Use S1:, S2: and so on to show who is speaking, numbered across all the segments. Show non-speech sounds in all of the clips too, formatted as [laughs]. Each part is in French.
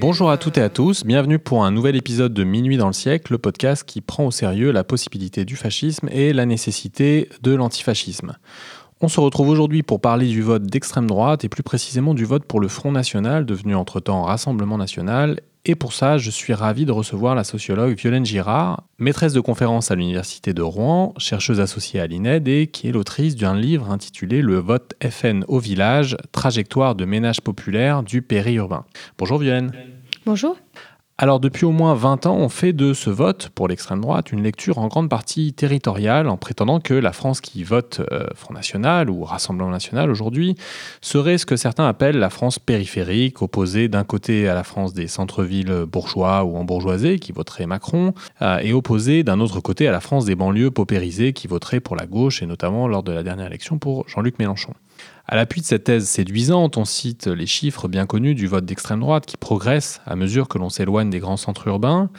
S1: Bonjour à toutes et à tous, bienvenue pour un nouvel épisode de Minuit dans le siècle, le podcast qui prend au sérieux la possibilité du fascisme et la nécessité de l'antifascisme. On se retrouve aujourd'hui pour parler du vote d'extrême droite et plus précisément du vote pour le Front National, devenu entre-temps Rassemblement National, et pour ça, je suis ravi de recevoir la sociologue Violaine Girard, maîtresse de conférence à l'Université de Rouen, chercheuse associée à l'INED et qui est l'autrice d'un livre intitulé Le vote FN au village, trajectoire de ménage populaire du périurbain. Bonjour Violaine.
S2: Bonjour.
S1: Alors depuis au moins 20 ans, on fait de ce vote pour l'extrême droite une lecture en grande partie territoriale en prétendant que la France qui vote euh, Front National ou Rassemblement National aujourd'hui serait ce que certains appellent la France périphérique, opposée d'un côté à la France des centres-villes bourgeois ou embourgeoisés qui voteraient Macron euh, et opposée d'un autre côté à la France des banlieues paupérisées qui voteraient pour la gauche et notamment lors de la dernière élection pour Jean-Luc Mélenchon. À l'appui de cette thèse séduisante, on cite les chiffres bien connus du vote d'extrême droite qui progresse à mesure que l'on s'éloigne des grands centres urbains.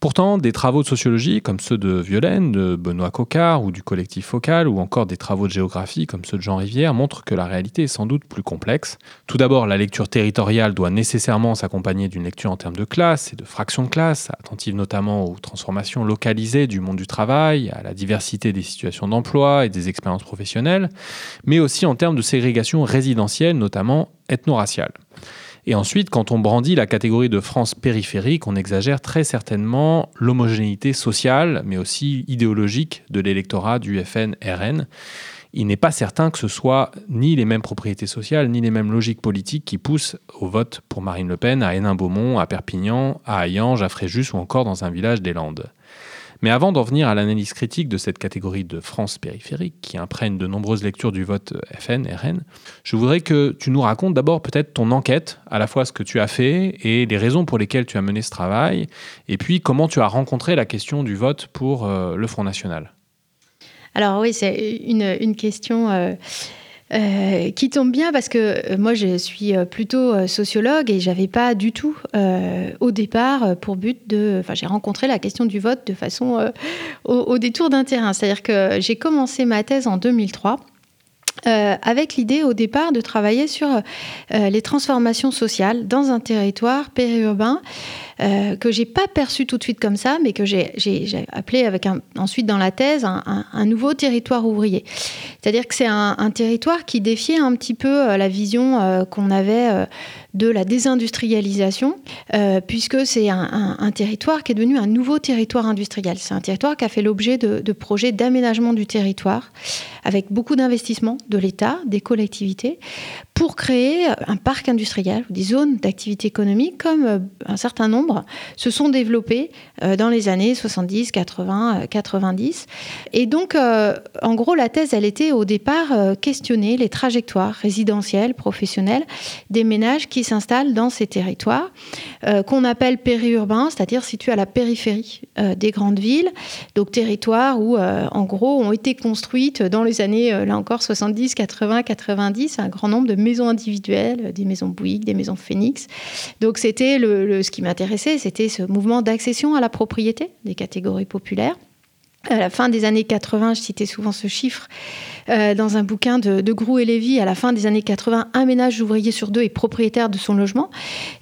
S1: Pourtant, des travaux de sociologie comme ceux de Violaine, de Benoît Cocard ou du collectif Focal, ou encore des travaux de géographie comme ceux de Jean Rivière montrent que la réalité est sans doute plus complexe. Tout d'abord, la lecture territoriale doit nécessairement s'accompagner d'une lecture en termes de classe et de fraction de classe, attentive notamment aux transformations localisées du monde du travail, à la diversité des situations d'emploi et des expériences professionnelles, mais aussi en termes de ségrégation résidentielle, notamment ethno-raciale. Et ensuite, quand on brandit la catégorie de France périphérique, on exagère très certainement l'homogénéité sociale, mais aussi idéologique de l'électorat du FN-RN. Il n'est pas certain que ce soit ni les mêmes propriétés sociales, ni les mêmes logiques politiques qui poussent au vote pour Marine Le Pen à Hénin-Beaumont, à Perpignan, à Hayange, à Fréjus ou encore dans un village des Landes. Mais avant d'en venir à l'analyse critique de cette catégorie de France périphérique qui imprègne de nombreuses lectures du vote FN, RN, je voudrais que tu nous racontes d'abord peut-être ton enquête, à la fois ce que tu as fait et les raisons pour lesquelles tu as mené ce travail, et puis comment tu as rencontré la question du vote pour euh, le Front National.
S2: Alors oui, c'est une, question... Euh, euh, qui tombe bien parce que euh, moi je suis euh, plutôt sociologue et j'avais pas du tout au départ pour but de. Enfin, j'ai rencontré la question du vote de façon au, au, détour d'un terrain. C'est-à-dire que j'ai commencé ma thèse en 2003. avec l'idée au départ de travailler sur les transformations sociales dans un territoire périurbain euh, que j'ai pas perçu tout de suite comme ça, mais que j'ai appelé avec ensuite dans la thèse un, nouveau territoire ouvrier. C'est-à-dire que c'est un, territoire qui défiait un petit peu euh, la vision euh, qu'on avait de la désindustrialisation, puisque c'est un, territoire qui est devenu un nouveau territoire industriel. C'est un territoire qui a fait l'objet de, projets d'aménagement du territoire, avec beaucoup d'investissements de l'État, des collectivités, pour créer un parc industriel ou des zones d'activité économique, comme un certain nombre se sont développés euh, dans les années 70, 80, 90. Et donc, euh, en gros, la thèse, elle était au départ euh, questionner les trajectoires résidentielles, professionnelles des ménages qui s'installent dans ces territoires, qu'on appelle périurbains, c'est-à-dire situés à la périphérie des grandes villes, donc territoires où, en gros, ont été construites dans les années, là encore, 70, 80, 90, un grand nombre de maisons individuelles, des maisons Bouygues, des maisons Phoenix. Donc, c'était le, ce qui m'intéressait c'était ce mouvement d'accession à la propriété des catégories populaires. À la fin des années 80, je citais souvent ce chiffre euh, dans un bouquin de, de Grou et Lévy, à la fin des années 80, un ménage ouvrier sur deux est propriétaire de son logement.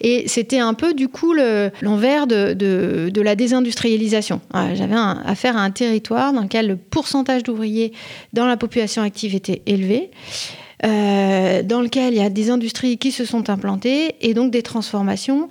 S2: Et c'était un peu du coup l'envers de, la désindustrialisation. J'avais affaire à un territoire dans lequel le pourcentage d'ouvriers dans la population active était élevé. Euh, dans lequel il y a des industries qui se sont implantées et donc des transformations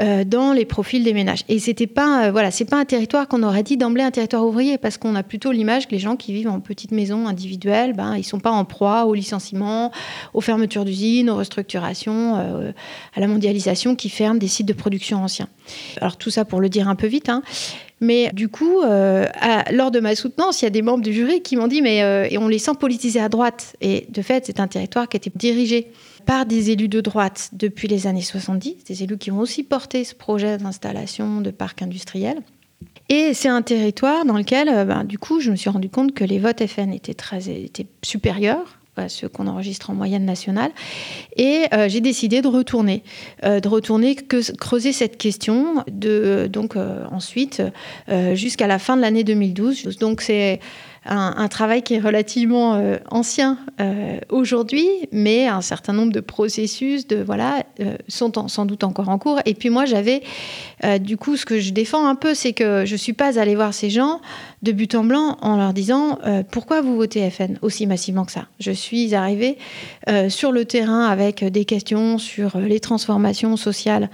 S2: euh, dans les profils des ménages. Et c'était pas, euh, voilà, c'est pas un territoire qu'on aurait dit d'emblée un territoire ouvrier, parce qu'on a plutôt l'image que les gens qui vivent en petites maisons individuelles, ben, ils sont pas en proie au licenciement, aux fermetures d'usines, aux restructurations, euh, à la mondialisation qui ferme des sites de production anciens. Alors tout ça pour le dire un peu vite. Hein. Mais du coup, lors de ma soutenance, il y a des membres du jury qui m'ont dit mais et on les sent politisés à droite. Et de fait, c'est un territoire qui était dirigé par des élus de droite depuis les années 70, des élus qui ont aussi porté ce projet d'installation de parc industriel. Et c'est un territoire dans lequel, euh, ben, du coup, je me suis rendu compte que les votes FN étaient, très, étaient supérieurs à ceux qu'on enregistre en moyenne nationale. Et euh, j'ai décidé de retourner, euh, de retourner creuser cette question, de, donc ensuite jusqu'à la fin de l'année 2012. Donc c'est un, travail qui est relativement euh, ancien euh, aujourd'hui, mais un certain nombre de processus de voilà euh, sont sans doute encore en cours. Et puis moi, j'avais du coup ce que je défends un peu, c'est que je suis pas allée voir ces gens de but en blanc en leur disant pourquoi vous votez FN aussi massivement que ça? Je suis arrivée sur le terrain avec des questions sur les transformations sociales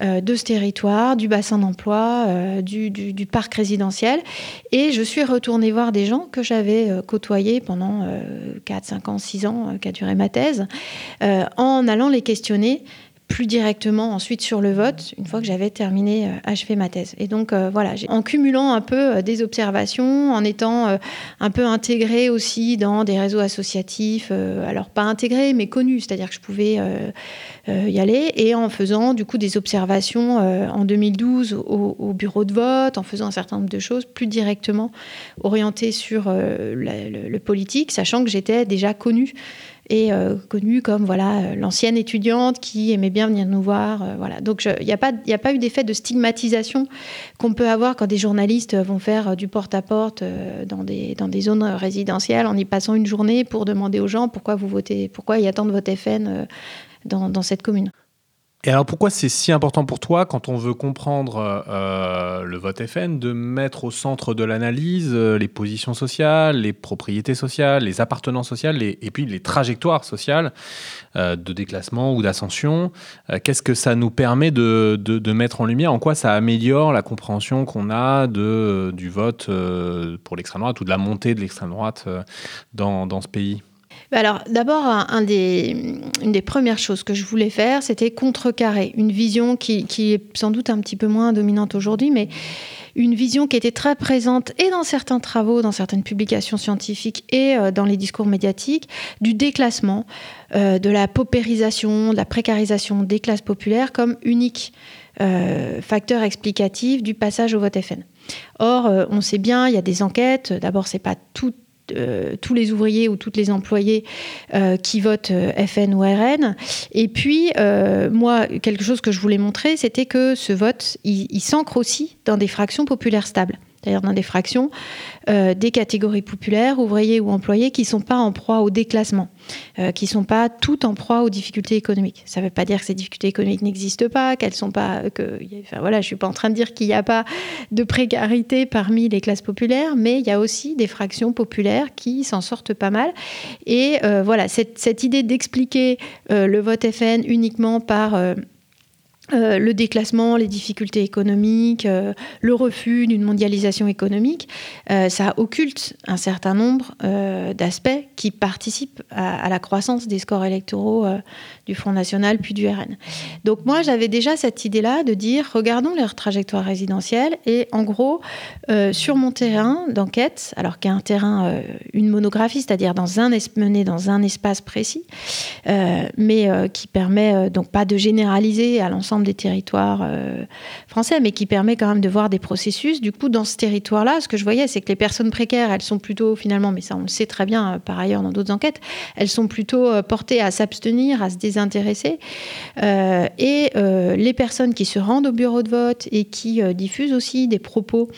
S2: de ce territoire, du bassin d'emploi, du, du, parc résidentiel, et je suis retournée voir des gens que j'avais euh, côtoyé pendant 4, euh, 5 ans, 6 ans, euh, qu'a duré ma thèse, en allant les questionner plus directement ensuite sur le vote, une fois que j'avais terminé, achevé ma thèse. Et donc voilà, en cumulant un peu des observations, en étant un peu intégré aussi dans des réseaux associatifs, alors pas intégré, mais connus, c'est-à-dire que je pouvais y aller, et en faisant du coup des observations en 2012 au, bureau de vote, en faisant un certain nombre de choses plus directement orientées sur le, le, politique, sachant que j'étais déjà connue et euh, connue comme voilà l'ancienne étudiante qui aimait bien venir nous voir. Euh, voilà. Donc il n'y a, pas, a pas eu d'effet de stigmatisation qu'on peut avoir quand des journalistes vont faire euh, du porte-à-porte dans, des, dans des zones résidentielles en y passant une journée pour demander aux gens pourquoi vous votez, pourquoi il y a tant de vote FN dans, dans cette commune.
S1: Et alors pourquoi c'est si important pour toi, quand on veut comprendre euh, le vote FN, de mettre au centre de l'analyse euh, les positions sociales, les propriétés sociales, les appartenances sociales et puis les trajectoires sociales euh, de déclassement ou d'ascension Qu'est-ce que ça nous permet de, de, mettre en lumière? En quoi ça améliore la compréhension qu'on a du vote pour l'extrême droite ou de la montée de l'extrême droite dans, dans ce pays?
S2: Alors, d'abord, une des premières choses que je voulais faire, c'était contrecarrer une vision qui, qui, est sans doute un petit peu moins dominante aujourd'hui, mais une vision qui était très présente et dans certains travaux, dans certaines publications scientifiques et euh, dans les discours médiatiques, du déclassement, euh, de la paupérisation, de la précarisation des classes populaires comme unique euh, facteur explicatif du passage au vote FN. Or, on sait bien, il y a des enquêtes. D'abord, c'est pas tout euh, tous les ouvriers ou toutes les employés euh, qui votent euh, FN ou RN. Et puis, moi, quelque chose que je voulais montrer, c'était que ce vote, il s'ancre aussi dans des fractions populaires stables c'est-à-dire dans des fractions, euh, des catégories populaires, ouvriers ou employés, qui ne sont pas en proie au déclassement, euh, qui ne sont pas toutes en proie aux difficultés économiques. Ça ne veut pas dire que ces difficultés économiques n'existent pas, qu'elles sont pas, que, voilà, je suis pas en train de dire qu'il n'y a pas de précarité parmi les classes populaires, mais il y a aussi des fractions populaires qui s'en sortent pas mal. Et euh, voilà, cette, cette idée d'expliquer le vote FN uniquement par euh, le déclassement, les difficultés économiques, euh, le refus d'une mondialisation économique, euh, ça occulte un certain nombre d'aspects qui participent à, la croissance des scores électoraux du Front National puis du RN. Donc moi, j'avais déjà cette idée-là de dire, regardons leur trajectoire résidentielle et en gros, sur mon terrain d'enquête, alors qu'il y a un terrain, une monographie, c'est-à-dire dans un mené dans un espace précis, mais qui permet donc pas de généraliser à l'ensemble des territoires euh, français, mais qui permet quand même de voir des processus. Du coup, dans ce territoire-là, ce que je voyais, c'est que les personnes précaires, elles sont plutôt, finalement, mais ça on le sait très bien euh, par ailleurs dans d'autres enquêtes, elles sont plutôt euh, portées à s'abstenir, à se désintéresser. et les personnes qui se rendent au bureau de vote et qui diffusent aussi des propos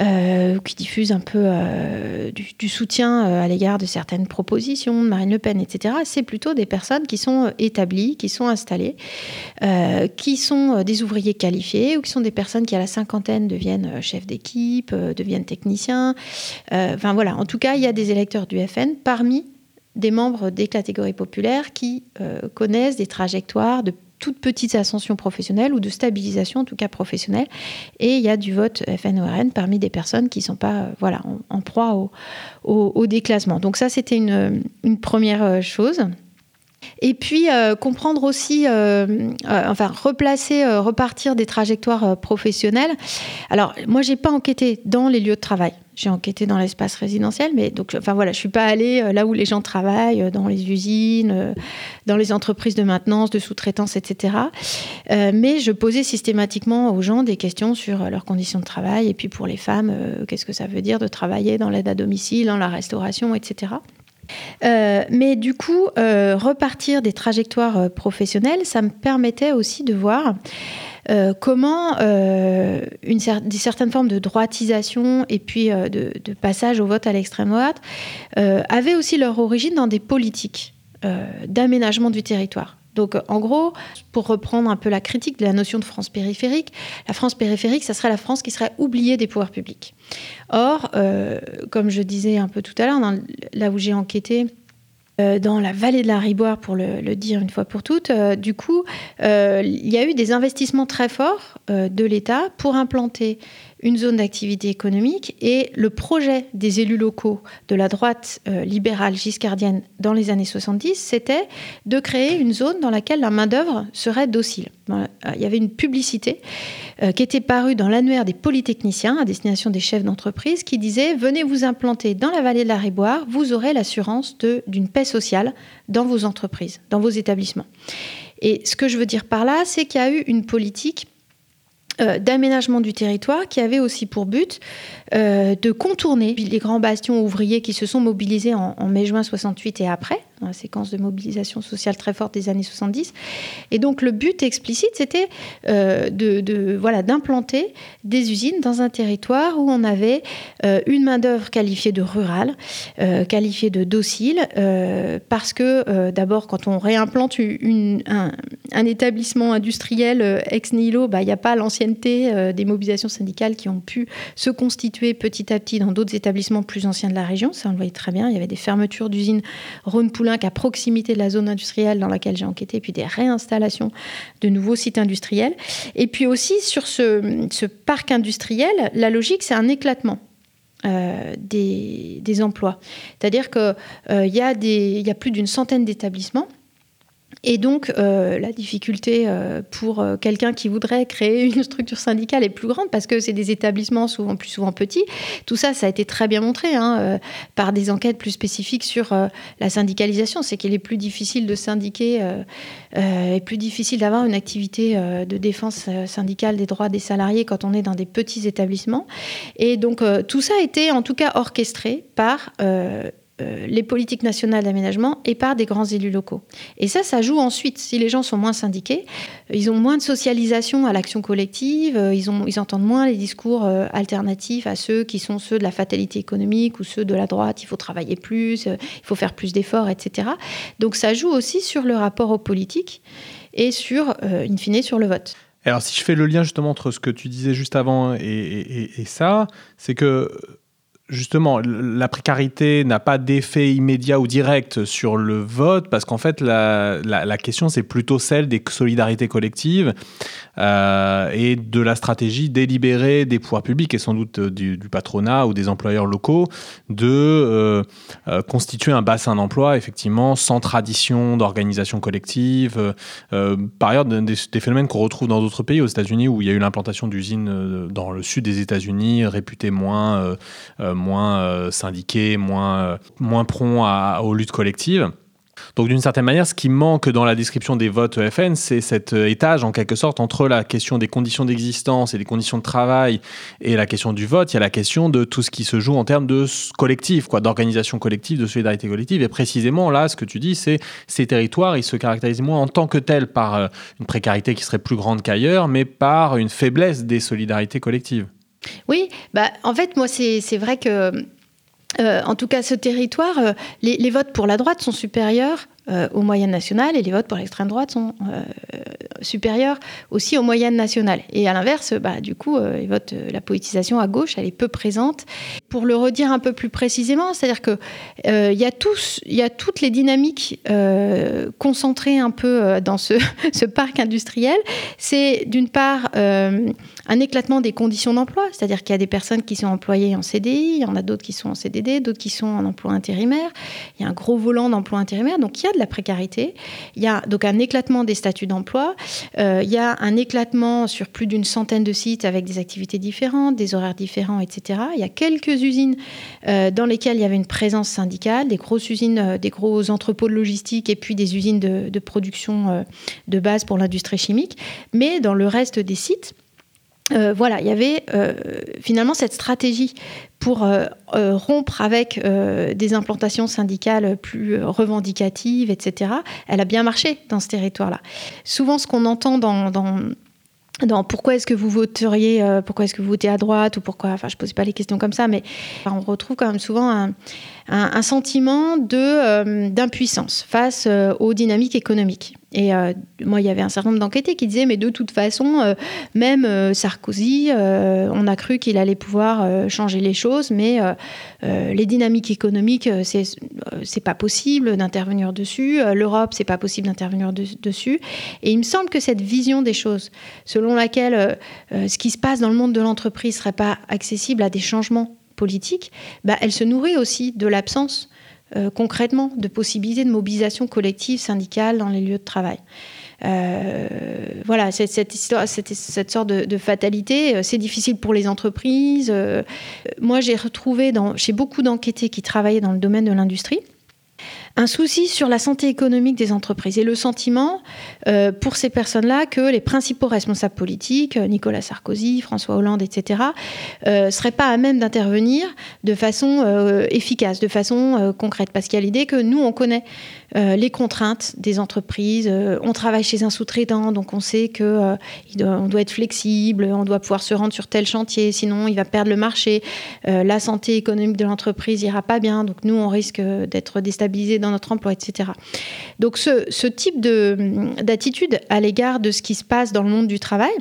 S2: euh, qui diffuse un peu euh, du, soutien euh, à l'égard de certaines propositions de Marine Le Pen, etc., c'est plutôt des personnes qui sont établies, qui sont installées, qui sont des ouvriers qualifiés ou qui sont des personnes qui, à la cinquantaine, deviennent chefs d'équipe, deviennent techniciens. Enfin voilà, en tout cas, il y a des électeurs du FN parmi des membres des catégories populaires qui connaissent des trajectoires de toute petite ascension professionnelle ou de stabilisation, en tout cas professionnelle. Et il y a du vote FNORN parmi des personnes qui ne sont pas euh, voilà, en, proie au, déclassement. Donc ça, c'était une, première euh, chose. Et puis euh, comprendre aussi, enfin replacer, repartir des trajectoires professionnelles. Alors moi, j'ai pas enquêté dans les lieux de travail. J'ai enquêté dans l'espace résidentiel, mais donc, enfin voilà, je suis pas allée euh, là où les gens travaillent, euh, dans les usines, euh, dans les entreprises de maintenance, de sous-traitance, etc. mais je posais systématiquement aux gens des questions sur leurs conditions de travail et puis pour les femmes, qu'est-ce que ça veut dire de travailler dans l'aide à domicile, dans la restauration, etc. mais du coup, repartir des trajectoires professionnelles, ça me permettait aussi de voir comment une certaine forme de droitisation et puis de, de, passage au vote à l'extrême droite avaient aussi leur origine dans des politiques d'aménagement du territoire. Donc, en gros, pour reprendre un peu la critique de la notion de France périphérique, la France périphérique, ça serait la France qui serait oubliée des pouvoirs publics. Or, euh, comme je disais un peu tout à l'heure, là où j'ai enquêté, euh, dans la vallée de la Riboire, pour le, dire une fois pour toutes, euh, du coup, il y a eu des investissements très forts de l'État pour implanter une zone d'activité économique et le projet des élus locaux de la droite euh, libérale giscardienne dans les années 70, c'était de créer une zone dans laquelle la main-d'œuvre serait docile. Euh, il y avait une publicité euh, qui était parue dans l'annuaire des polytechniciens à destination des chefs d'entreprise qui disait Venez vous implanter dans la vallée de la Riboire, vous aurez l'assurance d'une paix sociale dans vos entreprises, dans vos établissements. Et ce que je veux dire par là, c'est qu'il y a eu une politique euh, d'aménagement du territoire qui avait aussi pour but euh, de contourner les grands bastions ouvriers qui se sont mobilisés en, en mai-juin 68 et après, dans la séquence de mobilisation sociale très forte des années 70. Et donc le but explicite, c'était euh, de, voilà, d'implanter des usines dans un territoire où on avait une main-d'œuvre qualifiée de rurale, qualifiée de docile, parce que d'abord, quand on réimplante une, un, établissement industriel ex nihilo, bah, il n'y a pas l'ancien euh, des mobilisations syndicales qui ont pu se constituer petit à petit dans d'autres établissements plus anciens de la région. Ça, on le voyait très bien. Il y avait des fermetures d'usines Rhône-Poulenc à proximité de la zone industrielle dans laquelle j'ai enquêté, puis des réinstallations de nouveaux sites industriels. Et puis aussi, sur ce, parc industriel, la logique, c'est un éclatement. Euh, des, emplois. C'est-à-dire qu'il euh, y, y, a plus d'une centaine d'établissements et donc, euh, la difficulté euh, pour euh, quelqu'un qui voudrait créer une structure syndicale est plus grande parce que c'est des établissements souvent plus souvent petits. Tout ça, ça a été très bien montré hein, par des enquêtes plus spécifiques sur la syndicalisation. C'est qu'il est plus difficile de syndiquer et plus difficile d'avoir une activité de défense syndicale des droits des salariés quand on est dans des petits établissements. Et donc, tout ça a été en tout cas orchestré par euh, les politiques nationales d'aménagement et par des grands élus locaux. Et ça, ça joue ensuite. Si les gens sont moins syndiqués, euh, ils ont moins de socialisation à l'action collective, euh, ils, ont, ils entendent moins les discours alternatifs à ceux qui sont ceux de la fatalité économique ou ceux de la droite, il faut travailler plus, il faut faire plus d'efforts, etc. Donc ça joue aussi sur le rapport aux politiques et sur, in fine, sur le vote.
S1: Alors si je fais le lien justement entre ce que tu disais juste avant et ça, c'est que justement, la précarité n'a pas d'effet immédiat ou direct sur le vote, parce qu'en fait, la, question, c'est plutôt celle des solidarités collectives euh, et de la stratégie délibérée des pouvoirs publics et sans doute du, patronat ou des employeurs locaux de euh, euh, constituer un bassin d'emploi, effectivement, sans tradition d'organisation collective. par ailleurs, des, des phénomènes qu'on retrouve dans d'autres pays, aux États-Unis, où il y a eu l'implantation d'usines dans le sud des États-Unis, réputées moins moins euh, syndiqués, moins, euh, moins prompt aux luttes collectives. Donc d'une certaine manière, ce qui manque dans la description des votes EFN, c'est cet euh, étage en quelque sorte entre la question des conditions d'existence et des conditions de travail et la question du vote. Il y a la question de tout ce qui se joue en termes de collectif, quoi, d'organisation collective, de solidarité collective. Et précisément là, ce que tu dis, c'est ces territoires, ils se caractérisent moins en tant que tels par une précarité qui serait plus grande qu'ailleurs, mais par une faiblesse des solidarités collectives.
S2: Oui, bah, en fait, moi, c'est vrai que, euh, en tout cas, ce territoire, euh, les, votes pour la droite sont supérieurs euh, aux moyennes nationales et les votes pour l'extrême droite sont supérieurs aussi aux moyennes nationales. Et à l'inverse, bah, du coup, les votes, la politisation à gauche, elle est peu présente. Pour le redire un peu plus précisément, c'est-à-dire qu'il il y, a y a toutes les dynamiques concentrées un peu dans ce, [laughs] ce parc industriel. C'est d'une part un éclatement des conditions d'emploi, c'est-à-dire qu'il y a des personnes qui sont employées en CDI, il y en a d'autres qui sont en CDD, d'autres qui sont en emploi intérimaire. Il y a un gros volant d'emploi intérimaire, donc il y a de la précarité. Il y a donc un éclatement des statuts d'emploi. Euh, il y a un éclatement sur plus d'une centaine de sites avec des activités différentes, des horaires différents, etc. Il y a quelques usines euh, dans lesquelles il y avait une présence syndicale, des grosses usines, euh, des gros entrepôts de logistique et puis des usines de, de production de base pour l'industrie chimique. Mais dans le reste des sites, euh, voilà, il y avait euh, finalement cette stratégie pour euh, rompre avec des implantations syndicales plus revendicatives, etc. Elle a bien marché dans ce territoire-là. Souvent, ce qu'on entend dans, pourquoi est-ce que vous voteriez, pourquoi est-ce que vous votez à droite ou pourquoi, enfin je posais pas les questions comme ça, mais on retrouve quand même souvent un, sentiment d'impuissance face aux dynamiques économiques. Et moi, il y avait un certain nombre d'enquêtés qui disaient, mais de toute façon, même Sarkozy, on a cru qu'il allait pouvoir changer les choses, mais les dynamiques économiques, c'est c'est pas possible d'intervenir dessus. L'Europe, c'est pas possible d'intervenir dessus. Et il me semble que cette vision des choses, selon laquelle ce qui se passe dans le monde de l'entreprise serait pas accessible à des changements politique, bah, elle se nourrit aussi de l'absence euh, concrètement de possibilités de mobilisation collective syndicale dans les lieux de travail. Euh, voilà, cette, cette, histoire, cette, cette sorte de, fatalité, euh, c'est difficile pour les entreprises. moi, j'ai retrouvé dans, chez beaucoup d'enquêtés qui travaillaient dans le domaine de l'industrie, un souci sur la santé économique des entreprises et le sentiment euh, pour ces personnes-là que les principaux responsables politiques, euh, Nicolas Sarkozy, François Hollande, etc., ne euh, seraient pas à même d'intervenir de façon efficace, de façon concrète. Parce qu'il y a l'idée que nous, on connaît les contraintes des entreprises, on travaille chez un sous-traitant, donc on sait qu'on doit, doit être flexible, on doit pouvoir se rendre sur tel chantier, sinon il va perdre le marché, la santé économique de l'entreprise ira pas bien, donc nous, on risque d'être déstabilisés dans notre emploi, etc. Donc ce, ce type d'attitude à l'égard de ce qui se passe dans le monde du travail,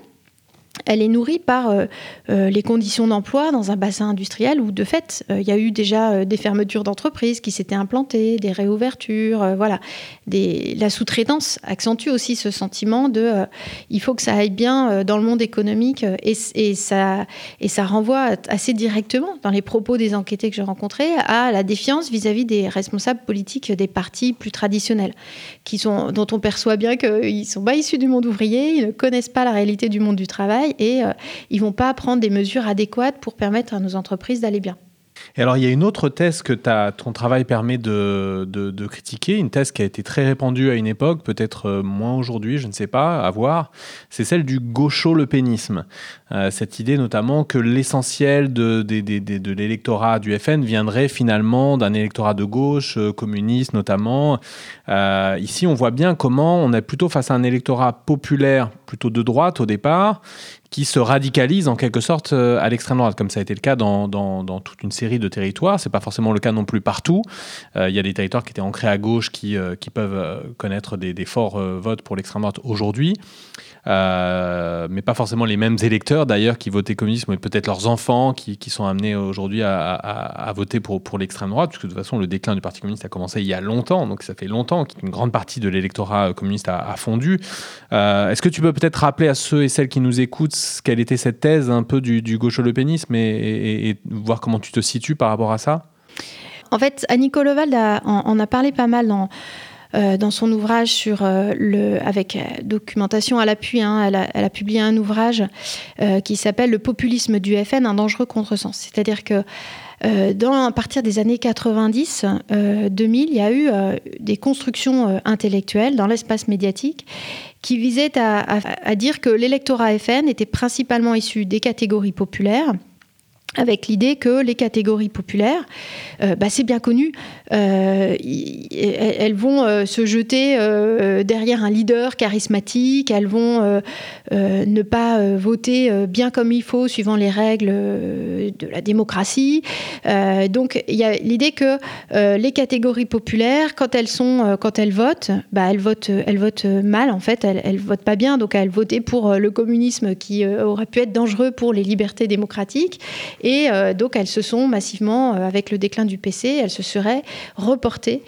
S2: elle est nourrie par euh, euh, les conditions d'emploi dans un bassin industriel où, de fait, euh, il y a eu déjà des fermetures d'entreprises qui s'étaient implantées, des réouvertures, voilà. La sous-traitance accentue aussi ce sentiment de il faut que ça aille bien dans le monde économique et, ça, et ça renvoie assez directement, dans les propos des enquêtés que j'ai rencontrés, à la défiance vis-à-vis des responsables politiques des partis plus traditionnels, qui sont, dont on perçoit bien qu'ils ne sont pas issus du monde ouvrier, ils ne connaissent pas la réalité du monde du travail et euh, ils vont pas prendre des mesures adéquates pour permettre à nos entreprises d'aller bien.
S1: Et alors, il y a une autre thèse que ton travail permet de, critiquer, une thèse qui a été très répandue à une époque, peut-être euh, moins aujourd'hui, je ne sais pas, à voir. C'est celle du gaucho-lepénisme. Euh, cette idée notamment que l'essentiel de l'électorat du FN viendrait finalement d'un électorat de gauche, euh, communiste notamment. ici, on voit bien comment on est plutôt face à un électorat populaire, plutôt de droite au départ, qui se radicalise en quelque sorte euh, à l'extrême droite, comme ça a été le cas dans, dans, toute une série de territoires. C'est pas forcément le cas non plus partout. Euh, il y a des territoires qui étaient ancrés à gauche qui, euh, qui peuvent connaître des, forts votes pour l'extrême droite aujourd'hui. Mais pas forcément les mêmes électeurs d'ailleurs qui votaient communiste, mais peut-être leurs enfants qui, qui sont amenés aujourd'hui à, à, voter pour, pour l'extrême droite, puisque de toute façon le déclin du Parti communiste a commencé il y a longtemps, donc ça fait longtemps qu'une grande partie de l'électorat communiste a, fondu. Est-ce que tu peux peut-être rappeler à ceux et celles qui nous écoutent quelle était cette thèse un peu du, du gaucho-lepénisme et, voir comment tu te situes par rapport à ça
S2: En fait, Annie Kolovald en a parlé pas mal dans euh, dans son ouvrage sur euh, le, avec euh, documentation à l'appui, hein, elle, a, publié un ouvrage qui s'appelle Le populisme du FN, un dangereux contresens. C'est-à-dire que dans, à partir des années 90, 2000, il y a eu des constructions intellectuelles dans l'espace médiatique qui visaient à dire que l'électorat FN était principalement issu des catégories populaires avec l'idée que les catégories populaires, euh, bah, c'est bien connu, euh, elles vont euh, se jeter derrière un leader charismatique, elles vont ne pas voter bien comme il faut suivant les règles de la démocratie. donc il y a l'idée que les catégories populaires, quand elles sont, quand elles votent, bah, elles votent, mal en fait, elles, elles votent pas bien, donc elles votent pour le communisme qui aurait pu être dangereux pour les libertés démocratiques et euh, donc, elles se sont massivement, euh, avec le déclin du PC, elles se seraient reportées.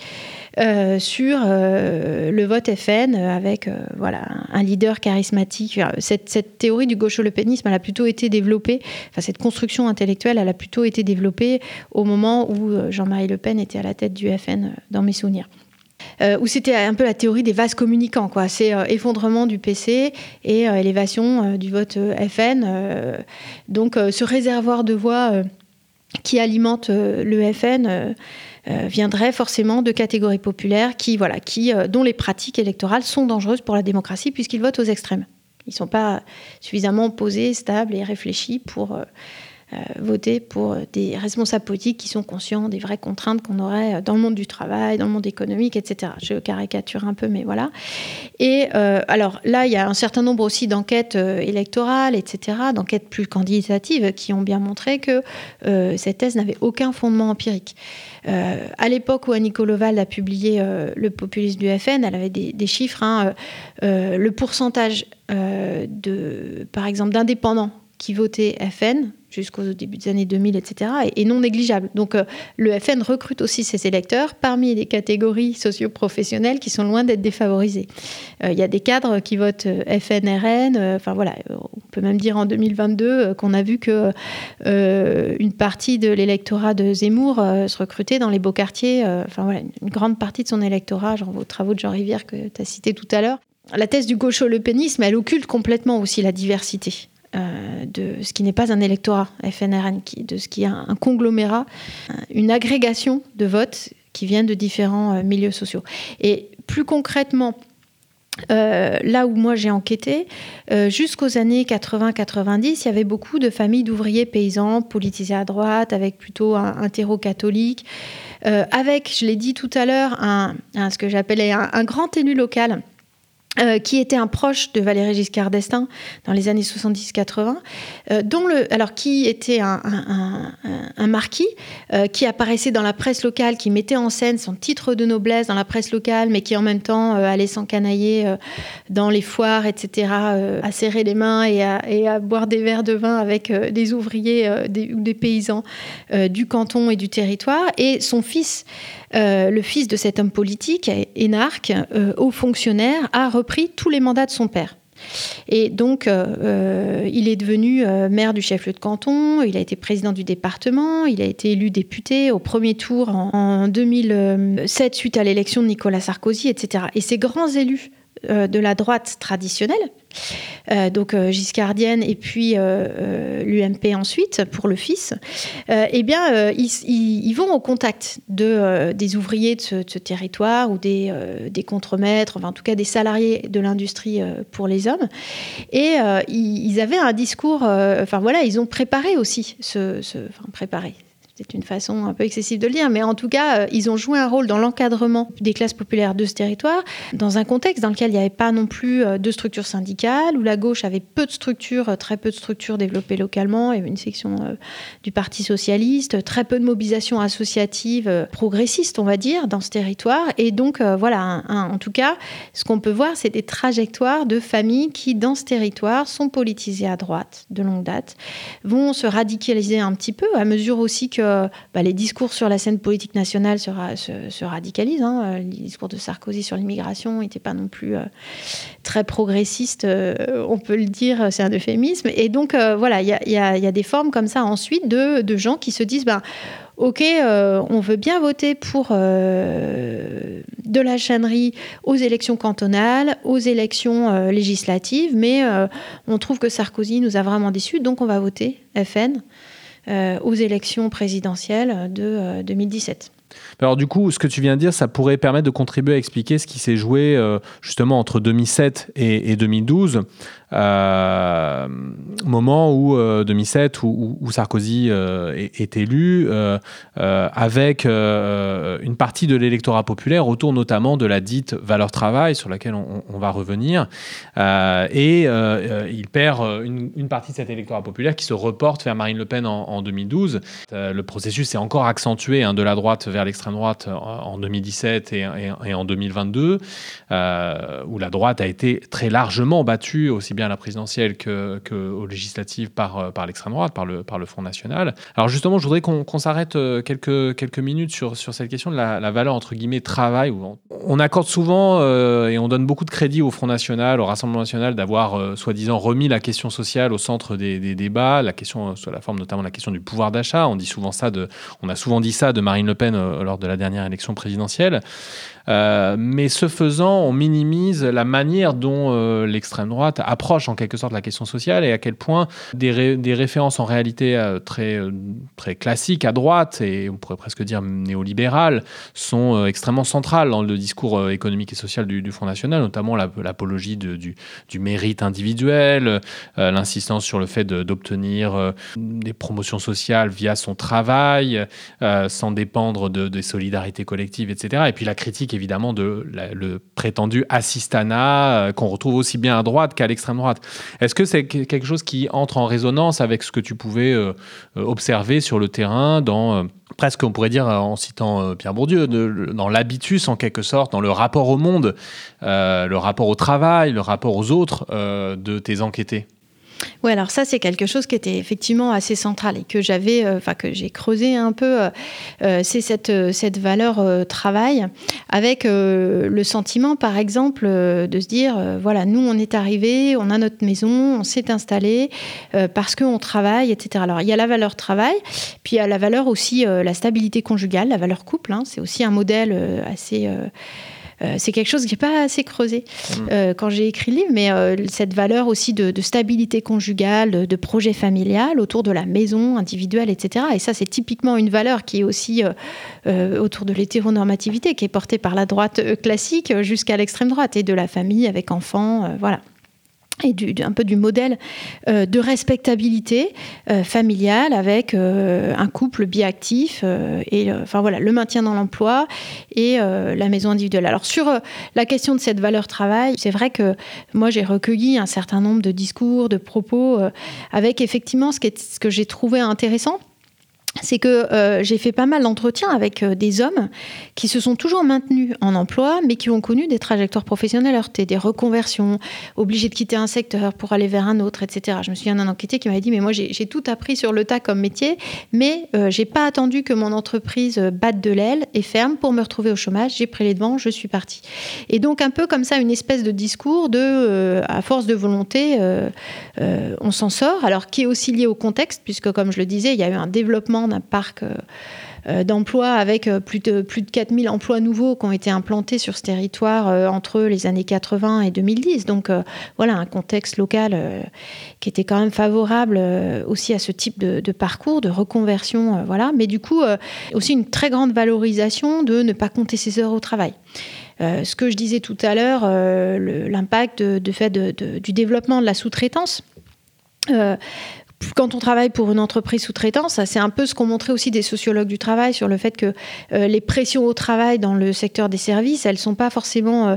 S2: Euh, sur le vote FN avec voilà un leader charismatique. Cette, théorie du gaucho-lepénisme, elle a plutôt été développée, enfin cette construction intellectuelle, elle a plutôt été développée au moment où Jean-Marie Le Pen était à la tête du FN, dans mes souvenirs. Où c'était un peu la théorie des vases communicants. Quoi. C'est effondrement du PC et élévation du vote FN. donc ce réservoir de voix qui alimente le FN viendrait forcément de catégories populaires qui, voilà, qui, dont les pratiques électorales sont dangereuses pour la démocratie puisqu'ils votent aux extrêmes. Ils ne sont pas suffisamment posés, stables et réfléchis pour euh, voter pour des responsables politiques qui sont conscients des vraies contraintes qu'on aurait dans le monde du travail, dans le monde économique, etc. Je caricature un peu, mais voilà. Et euh, alors là, il y a un certain nombre aussi d'enquêtes euh, électorales, etc., d'enquêtes plus quantitatives qui ont bien montré que cette thèse n'avait aucun fondement empirique. à l'époque où Annie Loval a publié Le populisme du FN, elle avait des, chiffres. Hein, le pourcentage de, par exemple, d'indépendants qui votaient FN, jusqu'au début des années 2000, etc., est, non négligeable. Donc euh, le FN recrute aussi ses électeurs parmi les catégories socio-professionnelles qui sont loin d'être défavorisées. Euh, il y a des cadres qui votent euh, FNRN, enfin voilà, on peut même dire en 2022 qu'on a vu que une partie de l'électorat de Zemmour se recrutait dans les beaux quartiers, enfin voilà, une grande partie de son électorat, genre vos travaux de Jean Rivière que tu as cité tout à l'heure. La thèse du gaucho-lepénisme, elle occulte complètement aussi la diversité. Euh, de ce qui n'est pas un électorat FNRN, de ce qui est un, conglomérat, euh, une agrégation de votes qui viennent de différents euh, milieux sociaux. Et plus concrètement, là où moi j'ai enquêté, jusqu'aux années 80-90, il y avait beaucoup de familles d'ouvriers paysans politisés à droite, avec plutôt un, un terreau catholique, avec, je l'ai dit tout à l'heure, un, ce que j'appelais un, grand élu local euh, qui était un proche de Valéry Giscard d'Estaing dans les années 70-80, euh, dont le, alors qui était un, marquis euh, qui apparaissait dans la presse locale, qui mettait en scène son titre de noblesse dans la presse locale, mais qui en même temps allait s'encanailler dans les foires, etc., à serrer les mains et à, boire des verres de vin avec des ouvriers ou des paysans du canton et du territoire, et son fils le fils de cet homme politique, énarque, haut fonctionnaire, a repris tous les mandats de son père. Et donc, euh, il est devenu maire du chef-lieu de canton, il a été président du département, il a été élu député au premier tour en 2007 suite à l'élection de Nicolas Sarkozy, etc. Et ces grands élus de la droite traditionnelle, euh, donc euh, giscardienne et puis euh, l'UMP ensuite pour le fils, eh bien, ils, vont au contact de, des ouvriers de ce, territoire ou des, contremaîtres, enfin en tout cas des salariés de l'industrie pour les hommes. Et ils, avaient un discours, enfin voilà, ils ont préparé aussi ce, préparé, c'est une façon un peu excessive de le dire, mais en tout cas, euh, ils ont joué un rôle dans l'encadrement des classes populaires de ce territoire, dans un contexte dans lequel il n'y avait pas non plus euh, de structures syndicales, où la gauche avait peu de structures, euh, très peu de structures développées localement, il y avait une section du Parti socialiste, très peu de mobilisation associative progressiste, on va dire, dans ce territoire. Et donc, voilà, en tout cas, ce qu'on peut voir, c'est des trajectoires de familles qui, dans ce territoire, sont politisées à droite de longue date, vont se radicaliser un petit peu, à mesure aussi que bah, les discours sur la scène politique nationale se, radicalisent. Hein. Euh, les discours de Sarkozy sur l'immigration n'étaient pas non plus euh, très progressistes, euh, on peut le dire, c'est un euphémisme. Et donc, voilà, il y, a, des formes comme ça ensuite de, gens qui se disent, ben, OK, on veut bien voter pour de la chaînerie aux élections cantonales, aux élections législatives, mais on trouve que Sarkozy nous a vraiment déçus, donc on va voter FN. Euh, aux élections présidentielles de 2017. Euh,
S1: Alors du coup, ce que tu viens de dire, ça pourrait permettre de contribuer à expliquer ce qui s'est joué euh, justement entre 2007 et, et 2012 euh, moment où 2007 euh, où, Sarkozy euh, est, élu avec une partie de l'électorat populaire autour notamment de la dite valeur travail sur laquelle on, va revenir. Et il perd une, partie de cet électorat populaire qui se reporte vers Marine Le Pen en, 2012 le processus s'est encore accentué hein, de la droite vers l'extrême droite en, 2017 et, en 2022 où la droite a été très largement battue aussi bien à la présidentielle que, aux euh, par l'extrême droite, par le, Front National. Alors justement, je voudrais qu'on s'arrête euh, quelques, minutes sur, cette question de la, valeur entre guillemets travail. On, accorde souvent euh, et on donne beaucoup de crédit au Front National, au Rassemblement National, d'avoir soi-disant remis la question sociale au centre des, débats, la question sous la forme notamment la question du pouvoir d'achat. On de, on a souvent dit ça de Marine Le Pen lors de la dernière élection présidentielle. Euh, mais ce faisant, on minimise la manière dont euh, l'extrême droite approche en quelque sorte la question sociale et à quel point des, références en réalité euh, très, très classiques à droite et on pourrait presque dire néolibérales sont extrêmement centrales dans le discours économique et social du, Front National, notamment l'apologie du, du, mérite individuel, l'insistance sur le fait d'obtenir des promotions sociales via son travail, sans dépendre de, des solidarités collectives, etc. Et puis la critique évidemment de le prétendu assistanat euh, qu'on retrouve aussi bien à droite qu'à l'extrême droite. Est-ce que c'est quelque chose qui entre en résonance avec ce que tu pouvais euh, euh, observer sur le terrain dans presque on pourrait dire en citant Pierre Bourdieu, dans l'habitus en quelque sorte, dans le rapport au monde, le rapport au travail, le rapport aux autres de tes enquêtés?
S2: Oui, alors ça, c'est quelque chose qui était effectivement assez central et que j'avais, euh, enfin, que j'ai creusé un peu. Euh, euh, c'est cette, cette valeur travail avec le sentiment, par exemple, de se dire voilà, nous, on est arrivé, on a notre maison, on s'est installé parce qu'on travaille, etc. Alors, il y a la valeur travail, puis il y a la valeur aussi, la stabilité conjugale, la valeur couple. Hein, c'est aussi un modèle assez euh, c'est quelque chose qui n'est pas assez creusé mm. euh, quand j'ai écrit le livre, mais euh, cette valeur aussi de, stabilité conjugale, de, projet familial autour de la maison individuelle, etc. Et ça, c'est typiquement une valeur qui est aussi autour de l'hétéronormativité, qui est portée par la droite classique jusqu'à l'extrême droite, et de la famille avec enfants, voilà et un peu du modèle euh, de respectabilité euh, familiale avec euh, un couple biactif et enfin voilà le maintien dans l'emploi et la maison individuelle. Alors sur la question de cette valeur travail, c'est vrai que moi j'ai recueilli un certain nombre de discours, de propos avec effectivement ce que j'ai trouvé intéressant c'est que euh, j'ai fait pas mal d'entretiens avec euh, des hommes qui se sont toujours maintenus en emploi, mais qui ont connu des trajectoires professionnelles heurtées, des reconversions, obligés de quitter un secteur pour aller vers un autre, etc. Je me souviens d'un enquêté qui m'avait dit, mais moi j'ai tout appris sur le tas comme métier, mais euh, j'ai pas attendu que mon entreprise batte de l'aile et ferme pour me retrouver au chômage. J'ai pris les devants, je suis parti. Et donc un peu comme ça, une espèce de discours de, à force de volonté, on s'en sort, alors qui est aussi lié au contexte, puisque comme je le disais, il y a eu un développement d'un parc euh, euh, d'emplois avec euh, plus de, plus de 4000 emplois nouveaux qui ont été implantés sur ce territoire entre les années 80 et 2010. Donc voilà, un contexte local qui était quand même favorable aussi à ce type de, parcours, de reconversion. voilà. Mais du coup, aussi une très grande valorisation de ne pas compter ses heures au travail. ce que je disais tout à l'heure, l'impact de, fait du développement de la sous-traitance quand on travaille pour une entreprise sous-traitance, c'est un peu ce qu'ont montré aussi des sociologues du travail sur le fait que euh, les pressions au travail dans le secteur des services, elles sont pas forcément euh,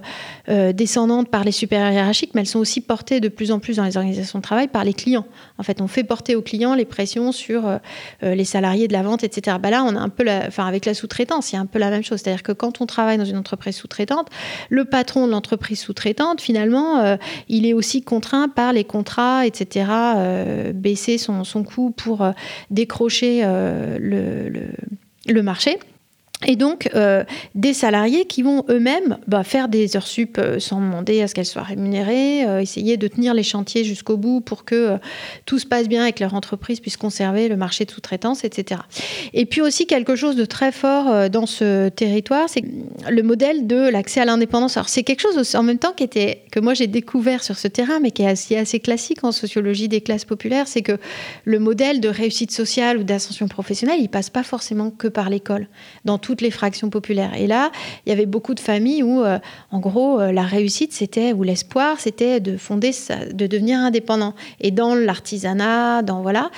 S2: euh, descendantes par les supérieurs hiérarchiques, mais elles sont aussi portées de plus en plus dans les organisations de travail par les clients. En fait, on fait porter aux clients les pressions sur les salariés de la vente, etc. Bah là, on a un peu, la, enfin avec la sous-traitance, il y a un peu la même chose. C'est-à-dire que quand on travaille dans une entreprise sous-traitante, le patron de l'entreprise sous-traitante, finalement, il est aussi contraint par les contrats, etc. son, son coût pour euh, décrocher euh, le, marché. Et donc, euh, des salariés qui vont eux-mêmes bah, faire des heures sup euh, sans demander à ce qu'elles soient rémunérées, euh, essayer de tenir les chantiers jusqu'au bout pour que tout se passe bien et que leur entreprise puisse conserver le marché de sous-traitance, etc. Et puis aussi, quelque chose de très fort dans ce territoire, c'est le modèle de l'accès à l'indépendance. Alors, c'est quelque chose en même temps qui était, que moi j'ai découvert sur ce terrain, mais qui est assez, classique en sociologie des classes populaires, c'est que le modèle de réussite sociale ou d'ascension professionnelle, il passe pas forcément que par l'école. Dans toutes les fractions populaires. Et là, il y avait beaucoup de familles où, euh, en gros, euh, la réussite, c'était, ou l'espoir, c'était de fonder, de devenir indépendant. Et dans l'artisanat, dans, voilà,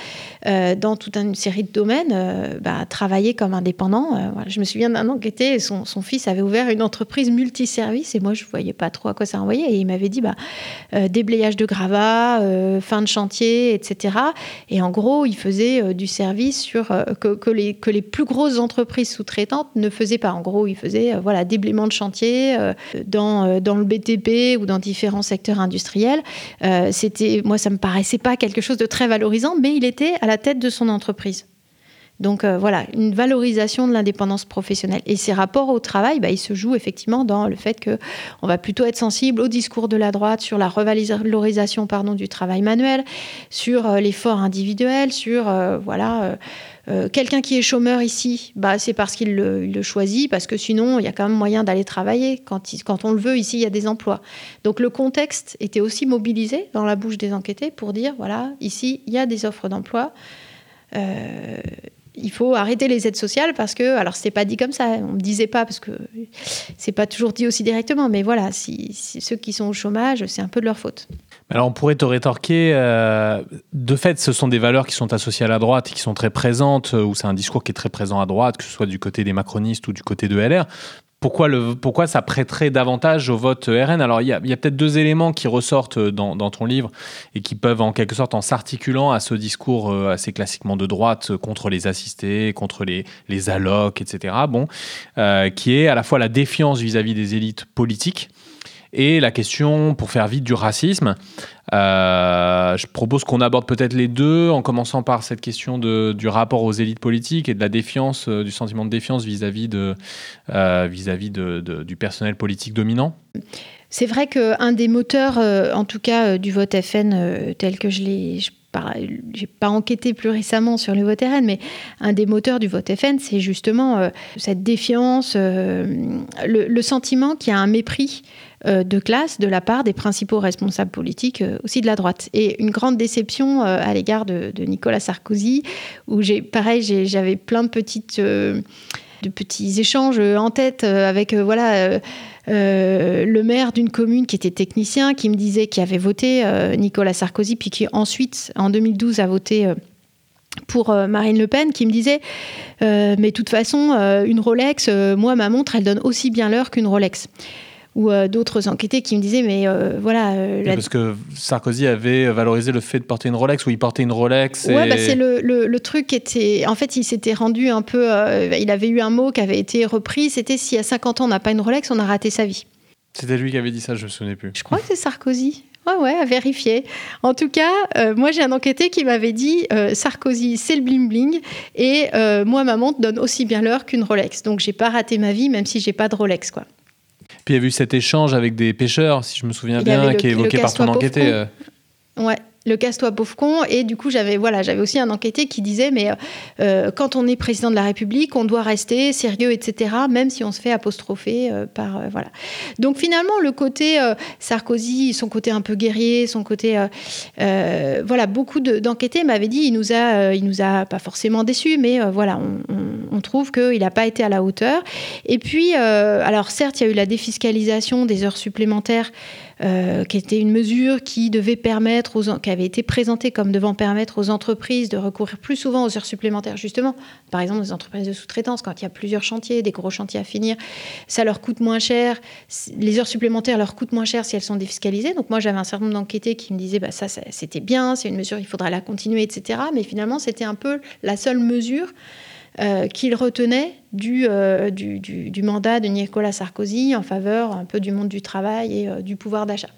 S2: euh, dans toute une série de domaines, bah, travailler comme indépendant. Je me souviens d'un an qui était, son, fils avait ouvert une entreprise multiservice et moi, je ne voyais pas trop à quoi ça envoyait. Et il m'avait dit, bah, déblayage de gravats, fin de chantier, etc. Et en gros, il faisait du service sur que, les, que les plus grosses entreprises sous-traitantes ne faisait pas. En gros, il faisait euh, voilà, déblaiement de chantier euh, dans, euh, dans le BTP ou dans différents secteurs industriels. c'était, moi, ça me paraissait pas quelque chose de très valorisant, mais il était à la tête de son entreprise. Donc voilà, une valorisation de l'indépendance professionnelle. Et ces rapports au travail, bah, ils se jouent effectivement dans le fait qu'on va plutôt être sensible au discours de la droite sur la revalorisation pardon, du travail manuel, sur l'effort individuel, sur voilà euh, quelqu'un qui est chômeur ici, bah, c'est parce qu'il le, choisit, parce que sinon, il y a quand même moyen d'aller travailler. Quand, on le veut, ici, il y a des emplois. Donc le contexte était aussi mobilisé dans la bouche des enquêtés pour dire, voilà, ici, il y a des offres d'emploi. Euh, il faut arrêter les aides sociales parce que, alors c'est pas dit comme ça, on me disait pas parce que c'est pas toujours dit aussi directement, mais voilà, si, ceux qui sont au chômage, c'est un peu de leur faute.
S1: Alors on pourrait te rétorquer, euh, de fait, ce sont des valeurs qui sont associées à la droite et qui sont très présentes, euh, ou c'est un discours qui est très présent à droite, que ce soit du côté des macronistes ou du côté de LR pourquoi, le, pourquoi ça prêterait davantage au vote RN Alors, il y a, peut-être deux éléments qui ressortent dans, ton livre et qui peuvent, en quelque sorte, en s'articulant à ce discours euh, assez classiquement de droite contre les assistés, contre les, les allocs, etc., bon, euh, qui est à la fois la défiance vis-à-vis des élites politiques et la question, pour faire vite, du racisme. Euh, je propose qu'on aborde peut-être les deux, en commençant par cette question du rapport aux élites politiques et de la défiance, euh, du sentiment de défiance vis-à-vis euh, vis-à-vis de, du personnel politique dominant.
S2: C'est vrai qu'un des moteurs, en tout cas du vote FN tel que je l'ai, j'ai pas enquêté plus récemment sur le vote RN, mais un des moteurs du vote FN, c'est justement cette défiance, le, sentiment qu'il y a un mépris euh, de classe de la part des principaux responsables politiques euh, aussi de la droite. Et une grande déception euh, à l'égard de, Nicolas Sarkozy, où j'ai, pareil, j'avais plein de petites de petits échanges en tête avec voilà le maire d'une commune qui était technicien qui me disait qu'il avait voté Nicolas Sarkozy puis qui ensuite en 2012 a voté pour Marine Le Pen qui me disait mais de toute façon une Rolex moi ma montre elle donne aussi bien l'heure qu'une Rolex ou euh, d'autres enquêtés qui me disaient mais euh, voilà
S1: euh, parce que Sarkozy avait valorisé le fait de porter une Rolex ou il portait une Rolex
S2: ouais bah, c'est le, le, truc était en fait il s'était rendu un peu il avait eu un mot qui avait été repris c'était si à 50 ans on n'a pas une Rolex on a raté sa vie
S1: c'était lui qui avait dit ça je me souvenais plus
S2: je crois que c'est Sarkozy Ouais, ouais, à vérifier. En tout cas, moi j'ai un enquêté qui m'avait dit Sarkozy, c'est le bling bling, et moi ma montre donne aussi bien l'heure qu'une Rolex. Donc j'ai pas raté ma vie, même si j'ai pas de Rolex, quoi.
S1: Puis il y a eu cet échange avec des pêcheurs, si je me souviens bien, qui est évoqué par ton enquêté. Euh.
S2: Ouais, le casse-toi pauvre con. Et du coup, j'avais voilà, j'avais aussi un enquêté qui disait, mais euh, quand on est président de la République, on doit rester sérieux, etc., même si on se fait apostropher euh, par... Euh, voilà. Donc finalement, le côté Sarkozy, son côté un peu guerrier, son côté... voilà, beaucoup d'enquêtés m'avaient dit, il nous a, il nous a pas forcément déçus, mais voilà, on, on trouve qu'il n'a pas été à la hauteur. Et puis, alors certes, il y a eu la défiscalisation des heures supplémentaires euh, qui était une mesure qui devait permettre aux, qui avait été présentée comme devant permettre aux entreprises de recourir plus souvent aux heures supplémentaires, justement. Par exemple, les entreprises de sous-traitance, quand il y a plusieurs chantiers, des gros chantiers à finir, ça leur coûte moins cher. Les heures supplémentaires leur coûtent moins cher si elles sont défiscalisées. Donc moi, j'avais un certain nombre d'enquêtés qui me disaient, bah, ça, ça c'était bien, c'est une mesure, il faudra la continuer, etc. Mais finalement, c'était un peu la seule mesure euh, qu'il retenait euh, du, mandat de Nicolas Sarkozy en faveur un peu du monde du travail et euh, du pouvoir d'achat.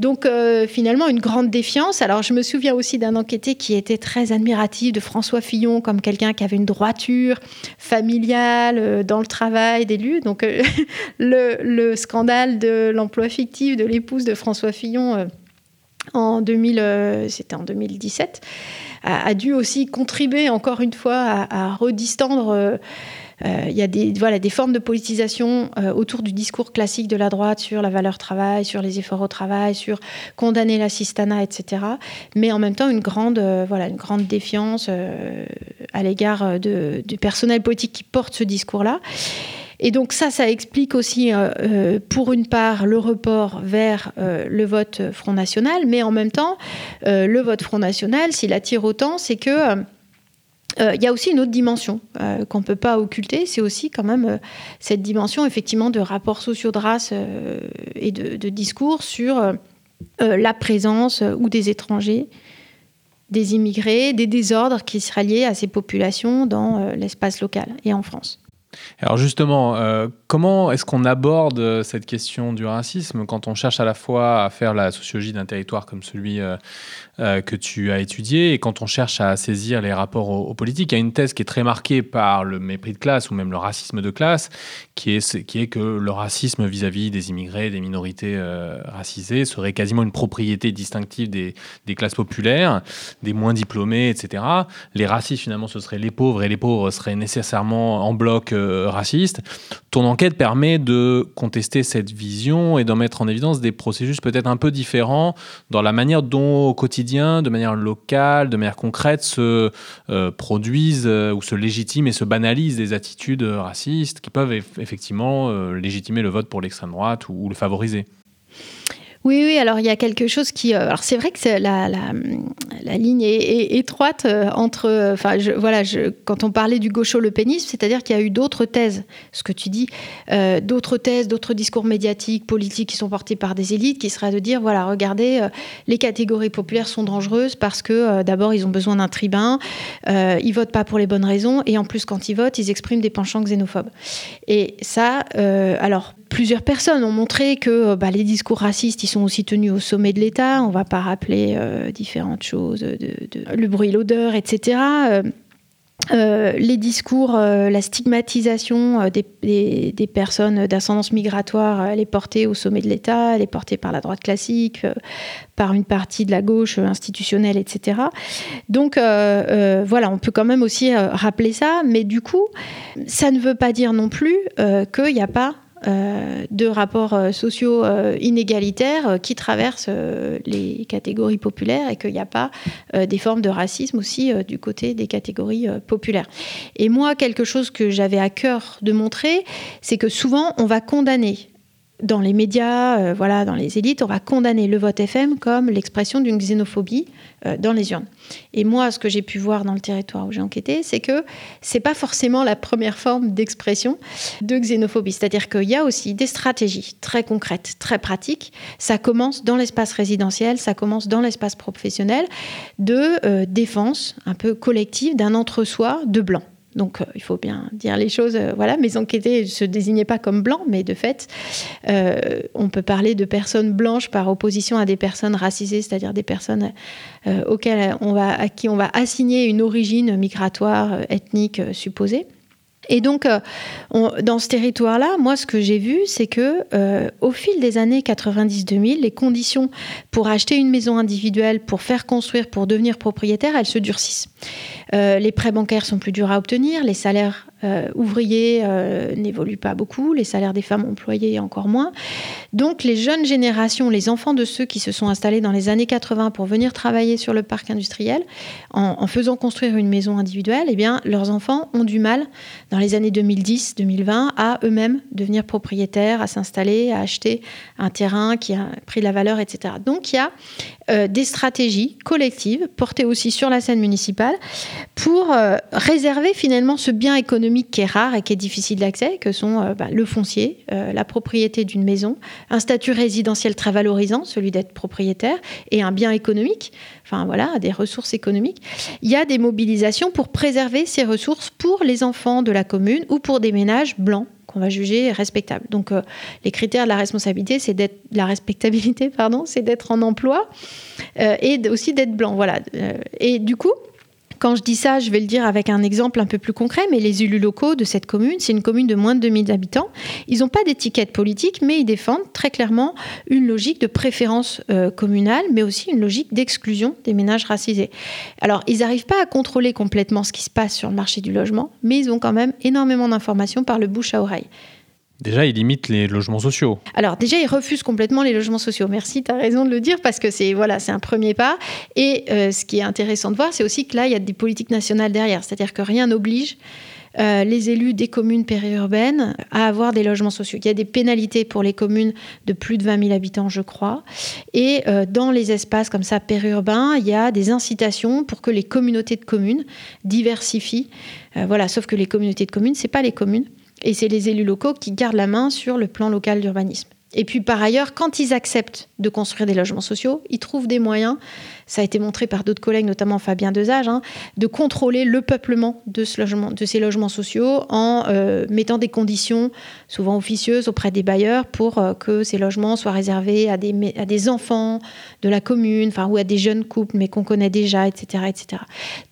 S2: Donc finalement, une grande défiance. Alors je me souviens aussi d'un enquêté qui était très admiratif de François Fillon comme quelqu'un qui avait une droiture familiale dans le travail d'élu. Donc [laughs] le, le, scandale de l'emploi fictif de l'épouse de François Fillon en 2000, c'était en 2017 a, dû aussi contribuer encore une fois à, redistendre. Euh, euh, il y a des, voilà, des formes de politisation euh, autour du discours classique de la droite sur la valeur travail, sur les efforts au travail, sur condamner l'assistanat, etc. Mais en même temps, une grande, voilà, une grande défiance à l'égard du personnel politique qui porte ce discours-là. Et donc ça, ça explique aussi, euh, euh, pour une part, le report vers euh, le vote Front National, mais en même temps, le vote Front National, s'il attire autant, c'est que... Il y a aussi une autre dimension qu'on ne peut pas occulter, c'est aussi quand même cette dimension effectivement de rapports sociaux de race et de, de, discours sur la présence ou des étrangers, des immigrés, des désordres qui seraient liés à ces populations dans l'espace local et en France.
S1: Alors justement, euh, comment est-ce qu'on aborde cette question du racisme quand on cherche à la fois à faire la sociologie d'un territoire comme celui euh, que tu as étudié et quand on cherche à saisir les rapports aux, politiques Il y a une thèse qui est très marquée par le mépris de classe ou même le racisme de classe, qui est, qui est que le racisme vis-à-vis des immigrés, des minorités racisées serait quasiment une propriété distinctive des, classes populaires, des moins diplômés, etc. Les racistes, finalement, ce seraient les pauvres et les pauvres seraient nécessairement en bloc euh, raciste. Ton enquête permet de contester cette vision et d'en mettre en évidence des processus peut-être un peu différents dans la manière dont au quotidien, de manière locale, de manière concrète, se euh, produisent euh, ou se légitiment et se banalisent des attitudes racistes qui peuvent effectivement légitimer le vote pour l'extrême droite ou le favoriser.
S2: Oui, oui, alors il y a quelque chose qui. Euh, alors c'est vrai que la, ligne est, étroite euh, entre. Euh, enfin, voilà, quand on parlait du gaucho-le pénisme, c'est-à-dire qu'il y a eu d'autres thèses, ce que tu dis, d'autres thèses, d'autres discours médiatiques, politiques qui sont portés par des élites, qui seraient de dire voilà, regardez, les catégories populaires sont dangereuses parce que d'abord, ils ont besoin d'un tribun, ils votent pas pour les bonnes raisons, et en plus, quand ils votent, ils expriment des penchants xénophobes. Et ça, alors, plusieurs personnes ont montré que bah, les discours racistes, ils sont aussi tenus au sommet de l'État. On ne va pas rappeler euh, différentes choses, le bruit, l'odeur, etc. Euh, euh, les discours, la stigmatisation des, des, personnes d'ascendance migratoire, elle est portée au sommet de l'État, elle est portée par la droite classique, par une partie de la gauche institutionnelle, etc. Donc voilà, on peut quand même aussi rappeler ça, mais du coup, ça ne veut pas dire non plus qu'il n'y a pas euh, de rapports euh, sociaux euh, inégalitaires qui traversent les catégories populaires et qu'il n'y a pas des formes de racisme aussi du côté des catégories populaires. Et moi, quelque chose que j'avais à cœur de montrer, c'est que souvent on va condamner dans les médias, euh, voilà, dans les élites, on va condamner le vote FM comme l'expression d'une xénophobie euh, dans les urnes. Et moi, ce que j'ai pu voir dans le territoire où j'ai enquêté, c'est que c'est pas forcément la première forme d'expression de xénophobie. C'est-à-dire qu'il y a aussi des stratégies très concrètes, très pratiques. Ça commence dans l'espace résidentiel, ça commence dans l'espace professionnel de euh, défense un peu collective d'un entre-soi de blanc. Donc, euh, il faut bien dire les choses. Euh, voilà, mes enquêtés ne se désignaient pas comme blancs, mais de fait, euh, on peut parler de personnes blanches par opposition à des personnes racisées, c'est-à-dire des personnes auxquelles on va, à qui on va assigner une origine migratoire, ethnique supposée. Et donc, euh, dans ce territoire-là, moi, ce que j'ai vu, c'est que euh, au fil des années 90-2000, les conditions pour acheter une maison individuelle, pour faire construire, pour devenir propriétaire, elles se durcissent. Euh, les prêts bancaires sont plus durs à obtenir, les salaires ouvriers n'évoluent pas beaucoup, les salaires des femmes employées encore moins. Donc, les jeunes générations, les enfants de ceux qui se sont installés dans les années 80 pour venir travailler sur le parc industriel, en, faisant construire une maison individuelle, eh bien, leurs enfants ont du mal dans dans les années 2010-2020 à eux-mêmes devenir propriétaires, à s'installer, à acheter un terrain qui a pris de la valeur, etc. Donc il y a euh, des stratégies collectives portées aussi sur la scène municipale pour euh, réserver finalement ce bien économique qui est rare et qui est difficile d'accès, que sont euh, bah, le foncier, la propriété d'une maison, un statut résidentiel très valorisant, celui d'être propriétaire, et un bien économique, enfin voilà, des ressources économiques. Il y a des mobilisations pour préserver ces ressources pour les enfants de la commune ou pour des ménages blancs qu'on va juger respectables. Donc euh, les critères de la responsabilité, c'est d'être la respectabilité, [laughs] pardon, c'est d'être en emploi euh, et aussi d'être blanc, voilà. Euh, et du coup, quand je dis ça, je vais le dire avec un exemple un peu plus concret, mais les élus locaux de cette commune, c'est une commune de moins de 2000 habitants, ils n'ont pas d'étiquette politique, mais ils défendent très clairement une logique de préférence euh, communale, mais aussi une logique d'exclusion des ménages racisés. Alors, ils n'arrivent pas à contrôler complètement ce qui se passe sur le marché du logement, mais ils ont quand même énormément d'informations par le bouche à oreille.
S1: Déjà, il limite les logements sociaux.
S2: Alors déjà, il refuse complètement les logements sociaux. Merci, tu as raison de le dire parce que c'est voilà, un premier pas. Et euh, ce qui est intéressant de voir, c'est aussi que là, il y a des politiques nationales derrière. C'est-à-dire que rien n'oblige euh, les élus des communes périurbaines à avoir des logements sociaux. Il y a des pénalités pour les communes de plus de 20 000 habitants, je crois. Et euh, dans les espaces comme ça périurbains, il y a des incitations pour que les communautés de communes diversifient. voilà, sauf que les communautés de communes, c'est pas les communes et c'est les élus locaux qui gardent la main sur le plan local d'urbanisme. Et puis par ailleurs, quand ils acceptent de construire des logements sociaux, ils trouvent des moyens, ça a été montré par d'autres collègues, notamment Fabien Dezage, hein, de contrôler le peuplement de, ces logements sociaux en euh, mettant des conditions, souvent officieuses, auprès des bailleurs pour euh, que ces logements soient réservés à des, à des enfants de la commune, enfin, ou à des jeunes couples, mais qu'on connaît déjà, etc. etc.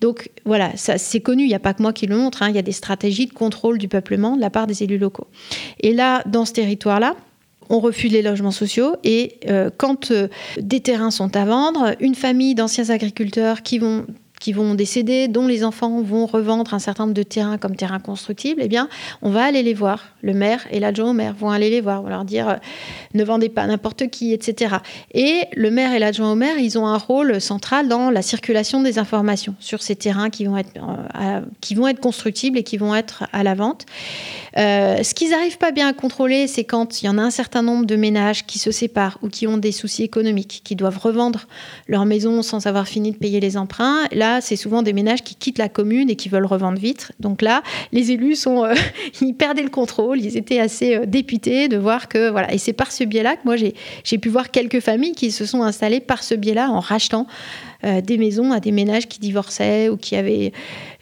S2: Donc voilà, c'est connu, il n'y a pas que moi qui le montre, hein, il y a des stratégies de contrôle du peuplement de la part des élus locaux. Et là, dans ce territoire-là, on refuse les logements sociaux et euh, quand euh, des terrains sont à vendre, une famille d'anciens agriculteurs qui vont qui vont décéder, dont les enfants vont revendre un certain nombre de terrains comme terrains constructibles, eh bien, on va aller les voir. Le maire et l'adjoint au maire vont aller les voir, vont leur dire euh, ne vendez pas n'importe qui, etc. Et le maire et l'adjoint au maire, ils ont un rôle central dans la circulation des informations sur ces terrains qui vont être, euh, qui vont être constructibles et qui vont être à la vente. Euh, ce qu'ils n'arrivent pas bien à contrôler, c'est quand il y en a un certain nombre de ménages qui se séparent ou qui ont des soucis économiques, qui doivent revendre leur maison sans avoir fini de payer les emprunts. Là, c'est souvent des ménages qui quittent la commune et qui veulent revendre vite. Donc là, les élus sont, euh, [laughs] ils perdaient le contrôle. Ils étaient assez euh, députés de voir que voilà. Et c'est par ce biais-là que moi j'ai pu voir quelques familles qui se sont installées par ce biais-là en rachetant euh, des maisons à des ménages qui divorçaient ou qui avaient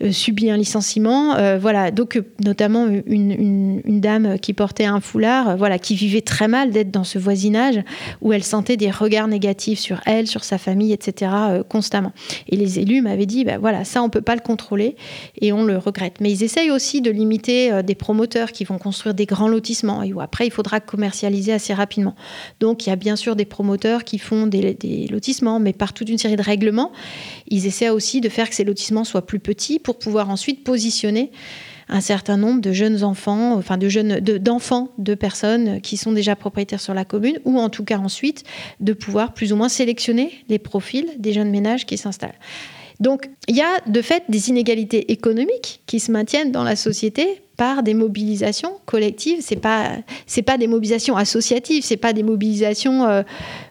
S2: euh, subi un licenciement. Euh, voilà, donc notamment une, dame qui portait un foulard, voilà, qui vivait très mal d'être dans ce voisinage où elle sentait des regards négatifs sur elle, sur sa famille, etc. constamment. Et les élus m'avaient dit, ben voilà, ça on peut pas le contrôler et on le regrette. Mais ils essayent aussi de limiter des promoteurs qui vont construire des grands lotissements et où après il faudra commercialiser assez rapidement. Donc il y a bien sûr des promoteurs qui font des, des lotissements, mais par toute une série de règles ils essaient aussi de faire que ces lotissements soient plus petits pour pouvoir ensuite positionner un certain nombre de jeunes enfants, enfin de jeunes, d'enfants de, personnes qui sont déjà propriétaires sur la commune, ou en tout cas ensuite de pouvoir plus ou moins sélectionner les profils des jeunes ménages qui s'installent. Donc il y a de fait des inégalités économiques qui se maintiennent dans la société par des mobilisations collectives. C'est pas pas des mobilisations associatives, c'est pas des mobilisations euh,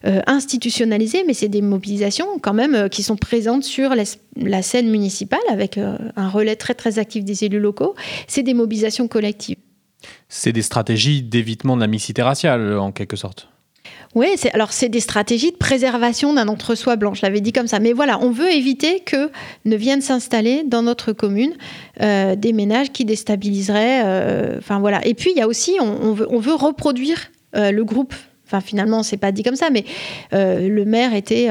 S2: euh, institutionnalisées, mais c'est des mobilisations quand même euh, qui sont présentes sur la, scène municipale avec un relais très très actif des élus locaux. C'est des mobilisations collectives.
S1: C'est des stratégies d'évitement de la mixité raciale en quelque sorte.
S2: Oui, alors c'est des stratégies de préservation d'un entre-soi blanc, je l'avais dit comme ça. Mais voilà, on veut éviter que ne viennent s'installer dans notre commune euh, des ménages qui déstabiliseraient. Euh, voilà. Et puis il y a aussi, on, veut, reproduire euh, le groupe Enfin, finalement, c'est pas dit comme ça, mais le maire était.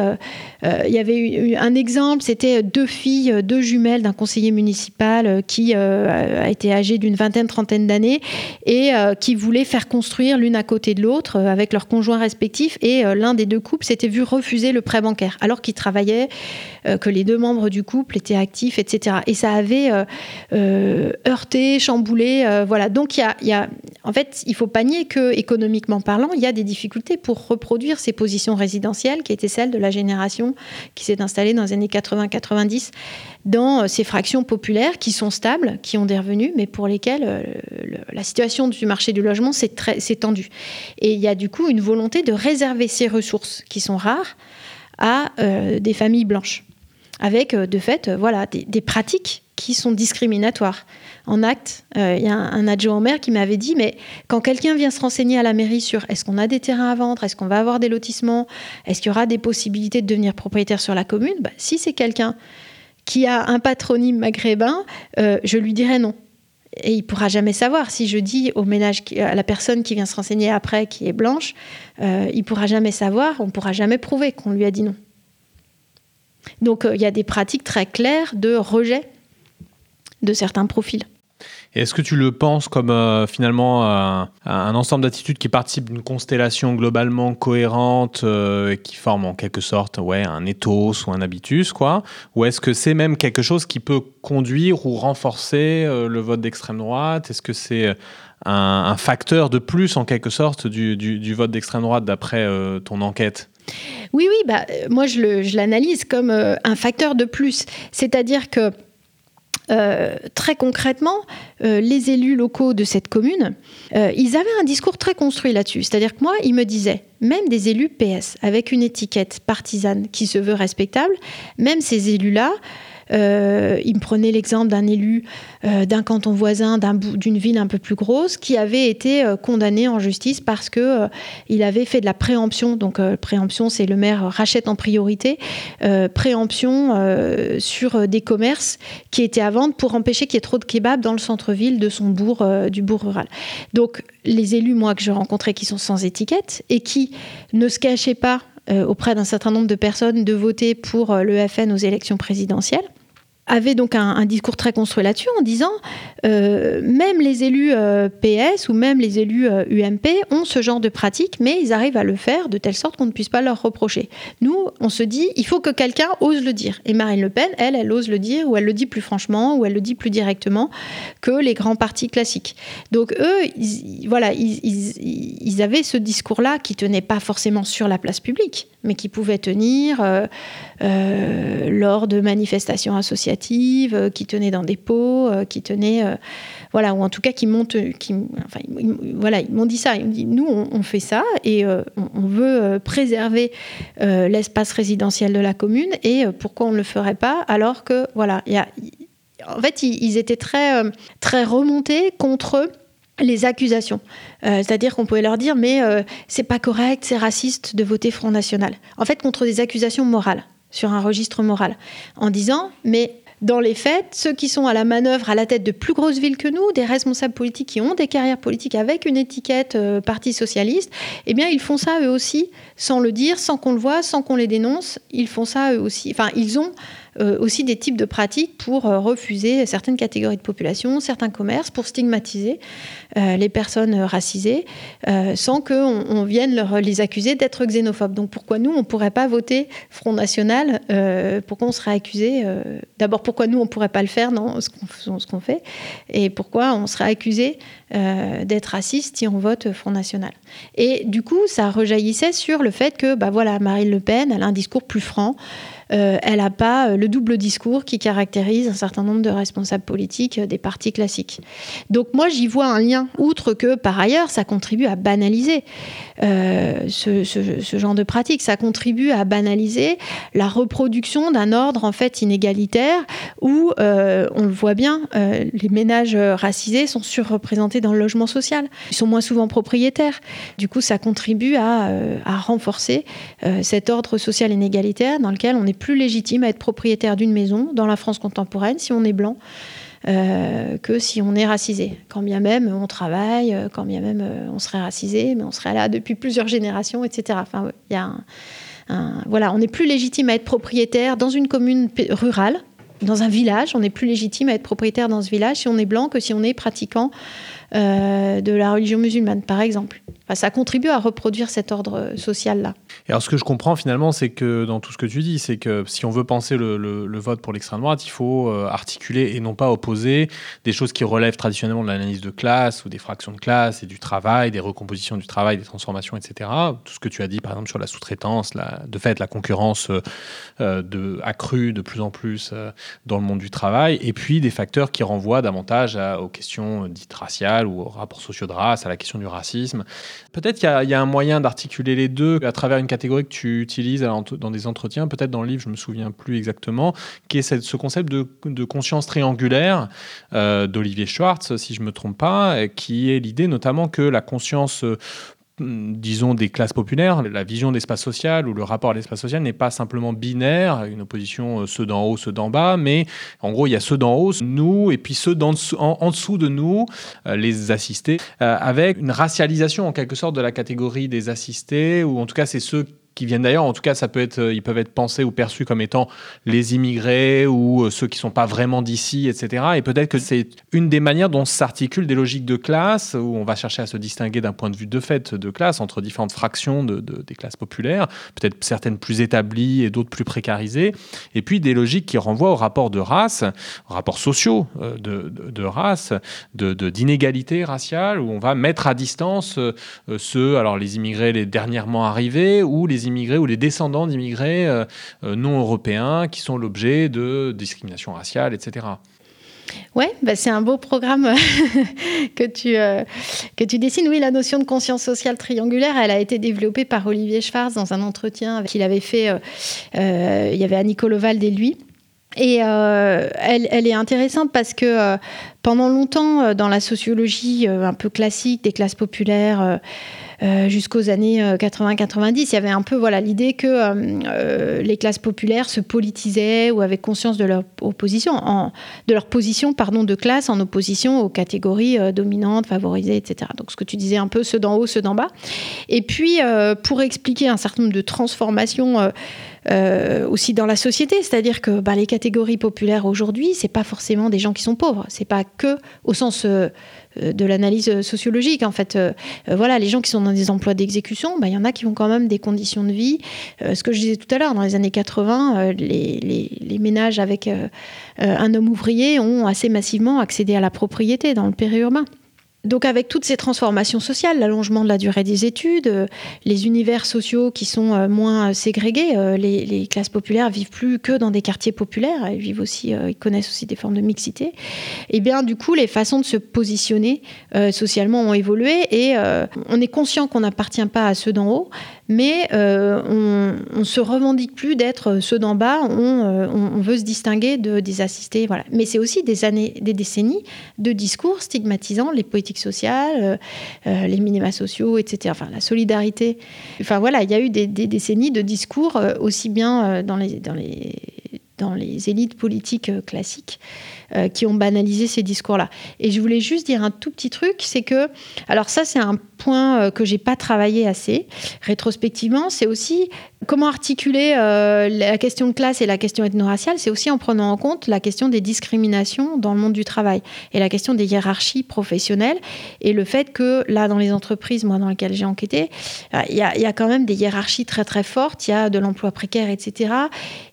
S2: Euh, euh, il y avait eu un exemple, c'était deux filles, deux jumelles d'un conseiller municipal qui a été âgée d'une vingtaine, trentaine d'années et qui voulaient faire construire l'une à côté de l'autre avec leurs conjoints respectifs. Et l'un des deux couples s'était vu refuser le prêt bancaire alors qu'ils travaillaient, que les deux membres du couple étaient actifs, etc. Et ça avait heurté, chamboulé. voilà. Donc, il y a, en fait, il faut pas nier que, économiquement parlant, il y a des difficultés pour reproduire ces positions résidentielles qui étaient celles de la génération qui s'est installée dans les années 80-90 dans euh, ces fractions populaires qui sont stables, qui ont des revenus, mais pour lesquelles euh, la situation du marché du logement s'est tendue. Et il y a du coup une volonté de réserver ces ressources qui sont rares à euh, des familles blanches, avec de fait voilà, des pratiques qui sont discriminatoires en acte. Euh, il y a un, adjoint au maire qui m'avait dit, mais quand quelqu'un vient se renseigner à la mairie sur est-ce qu'on a des terrains à vendre, est-ce qu'on va avoir des lotissements, est-ce qu'il y aura des possibilités de devenir propriétaire sur la commune, bah, si c'est quelqu'un qui a un patronyme maghrébin, euh, je lui dirais non. Et il pourra jamais savoir. Si je dis au ménage, à la personne qui vient se renseigner après, qui est blanche, euh, il pourra jamais savoir, on pourra jamais prouver qu'on lui a dit non. Donc il y a des pratiques très claires de rejet de certains profils.
S1: Est-ce que tu le penses comme euh, finalement euh, un ensemble d'attitudes qui participent d'une constellation globalement cohérente euh, qui forme en quelque sorte ouais, un ethos ou un habitus quoi? Ou est-ce que c'est même quelque chose qui peut conduire ou renforcer le vote d'extrême droite? Est-ce que c'est un, facteur de plus en quelque sorte du, vote d'extrême droite d'après ton enquête?
S2: Oui, oui, bah, moi je l'analyse comme un facteur de plus. C'est-à-dire que euh, très concrètement, euh, les élus locaux de cette commune, euh, ils avaient un discours très construit là-dessus. C'est-à-dire que moi, ils me disaient, même des élus PS, avec une étiquette partisane qui se veut respectable, même ces élus-là, Euh, il me prenait l'exemple d'un élu euh, d'un canton voisin, d'une ville un peu plus grosse, qui avait été condamné en justice parce que il avait fait de la préemption. Donc préemption, c'est le maire rachète en priorité. préemption sur des commerces qui étaient à vendre pour empêcher qu'il y ait trop de kebabs dans le centre-ville de son bourg, du bourg rural. Donc les élus, moi, que je rencontrais, qui sont sans étiquette et qui ne se cachaient pas euh, auprès d'un certain nombre de personnes de voter pour euh, le FN aux élections présidentielles avait donc un, discours très construit là-dessus en disant euh, même les élus euh, PS ou même les élus UMP euh, ont ce genre de pratique, mais ils arrivent à le faire de telle sorte qu'on ne puisse pas leur reprocher. Nous, on se dit il faut que quelqu'un ose le dire. Et Marine Le Pen, elle, elle ose le dire, ou elle le dit plus franchement, ou elle le dit plus directement que les grands partis classiques. Donc eux, ils, voilà, ils, avaient ce discours-là qui tenait pas forcément sur la place publique, mais qui pouvait tenir lors de manifestations associatives euh, qui tenaient dans des pots, euh, qui tenaient, euh, voilà, ou en tout cas qui montent, qui, enfin, voilà, ils m'ont dit ça. Ils m'ont dit, nous, on, fait ça et on, veut préserver l'espace résidentiel de la commune et pourquoi on ne le ferait pas alors que, voilà, il y a, en fait, ils, étaient très, très remontés contre les accusations. C'est-à-dire qu'on pouvait leur dire mais c'est pas correct, c'est raciste de voter Front National. En fait, contre des accusations morales, sur un registre moral, en disant mais dans les faits, ceux qui sont à la manœuvre à la tête de plus grosses villes que nous, des responsables politiques qui ont des carrières politiques avec une étiquette euh, Parti socialiste, eh bien, ils font ça eux aussi, sans le dire, sans qu'on le voit, sans qu'on les dénonce. Ils font ça eux aussi. Enfin, ils ont euh, aussi des types de pratiques pour euh, refuser certaines catégories de population, certains commerces, pour stigmatiser euh, les personnes racisées, sans qu'on on vienne leur, les accuser d'être xénophobes. Donc pourquoi nous, on ne pourrait pas voter Front National Pourquoi on serait accusé D'abord, pourquoi nous, on ne pourrait pas le faire dans ce qu'on fait Et pourquoi on serait accusé d'être raciste si on vote Front National Et du coup, ça rejaillissait sur le fait que, bah voilà, Marine Le Pen, elle a un discours plus franc. Euh, elle n'a pas euh, le double discours qui caractérise un certain nombre de responsables politiques euh, des partis classiques. Donc moi, j'y vois un lien, outre que par ailleurs, ça contribue à banaliser ce, genre de pratique. Ça contribue à banaliser la reproduction d'un ordre en fait inégalitaire où, on le voit bien, les ménages racisés sont surreprésentés dans le logement social. Ils sont moins souvent propriétaires. Du coup, ça contribue à, à renforcer cet ordre social inégalitaire dans lequel on est plus légitime à être propriétaire d'une maison dans la France contemporaine si on est blanc. Euh, que si on est racisé. Quand bien même on travaille, euh, quand bien même euh, on serait racisé, mais on serait là depuis plusieurs générations, etc. Enfin, voilà, on est plus légitime à être propriétaire dans une commune rurale, dans un village. On est plus légitime à être propriétaire dans ce village si on est blanc que si on est pratiquant de la religion musulmane, par exemple ça contribue à reproduire cet ordre social-là.
S1: Et alors, ce que je comprends finalement, c'est que dans tout ce que tu dis, c'est que si on veut penser le, vote pour l'extrême droite, il faut euh, articuler et non pas opposer des choses qui relèvent traditionnellement de l'analyse de classe ou des fractions de classe et du travail, des recompositions du travail, des transformations, etc. Tout ce que tu as dit, par exemple, sur la sous-traitance, de fait, la concurrence euh, accrue de plus en plus euh, dans le monde du travail, et puis des facteurs qui renvoient davantage aux questions dites raciales ou aux rapports sociaux de race, à la question du racisme. Peut-être qu'il y, a un moyen d'articuler les deux à travers une catégorie que tu utilises dans des entretiens, peut-être dans le livre, je me souviens plus exactement, qui est ce concept de, conscience triangulaire euh, d'Olivier Schwartz, si je me trompe pas, qui est l'idée notamment que la conscience Hmm, disons, des classes populaires, la vision d'espace social ou le rapport à l'espace social n'est pas simplement binaire, une opposition euh, ceux d'en haut, ceux d'en bas, mais en gros, il y a ceux d'en haut, nous, et puis ceux en, en, dessous de nous, euh, les assistés, euh, avec une racialisation en quelque sorte de la catégorie des assistés, ou en tout cas, c'est ceux qui viennent d'ailleurs. En tout cas, ça peut être, euh, ils peuvent être pensés ou perçus comme étant les immigrés ou euh, ceux qui sont pas vraiment d'ici, etc. Et peut-être que c'est une des manières dont s'articulent des logiques de classe, où on va chercher à se distinguer d'un point de vue de fait de classe entre différentes fractions de, des classes populaires, peut-être certaines plus établies et d'autres plus précarisées, et puis des logiques qui renvoient aux rapports de race, aux rapports sociaux euh, de, de, race, d'inégalité raciale, où on va mettre à distance ceux, alors les immigrés les dernièrement arrivés ou les immigrés ou les descendants d'immigrés euh, euh, non européens qui sont l'objet de discrimination raciale, etc.
S2: Oui, bah c'est un beau programme [laughs] que, tu, euh, que tu dessines. Oui, la notion de conscience sociale triangulaire, elle a été développée par Olivier Schwarz dans un entretien qu'il avait fait. il y avait Annie Coloval et lui. Et elle, elle, est intéressante parce que pendant longtemps, dans la sociologie un peu classique des classes populaires, euh, jusqu'aux années 80-90. Euh, il y avait un peu voilà l'idée que euh, les classes populaires se politisaient ou avaient conscience de leur opposition, de leur position pardon de classe en opposition aux catégories dominantes, favorisées, etc. Donc ce que tu disais un peu ceux d'en haut, ceux d'en bas. Et puis pour expliquer un certain nombre de transformations. Aussi dans la société, c'est-à-dire que bah, les catégories populaires aujourd'hui, c'est pas forcément des gens qui sont pauvres, c'est pas que au sens euh, de l'analyse sociologique. En fait, euh, euh, voilà, les gens qui sont dans des emplois d'exécution, bah, il y en a qui ont quand même des conditions de vie. ce que je disais tout à l'heure, dans les années 80, les, ménages avec un homme ouvrier ont assez massivement accédé à la propriété dans le périurbain. Donc avec toutes ces transformations sociales, l'allongement de la durée des études, euh, les univers sociaux qui sont euh, moins euh, ségrégés, les, classes populaires vivent plus que dans des quartiers populaires, ils vivent aussi, ils connaissent aussi des formes de mixité. Et eh bien du coup, les façons de se positionner socialement ont évolué et on est conscient qu'on n'appartient pas à ceux d'en haut, mais on, ne se revendique plus d'être ceux d'en bas. On, veut se distinguer de, des assistés, voilà. Mais c'est aussi des années, des décennies de discours stigmatisant les politiques sociale, euh, euh, les minima sociaux, etc. Enfin, la solidarité. Enfin voilà, il y a eu des, décennies de discours euh, aussi bien dans les élites politiques classiques qui ont banalisé ces discours-là. Et je voulais juste dire un tout petit truc, c'est que, alors ça c'est un point que j'ai pas travaillé assez rétrospectivement, c'est aussi Comment articuler euh, la question de classe et la question ethno-raciale C'est aussi en prenant en compte la question des discriminations dans le monde du travail et la question des hiérarchies professionnelles et le fait que là, dans les entreprises, moi, dans lesquelles j'ai enquêté, euh, il y, a, quand même des hiérarchies très très fortes. Il y a de l'emploi précaire, etc.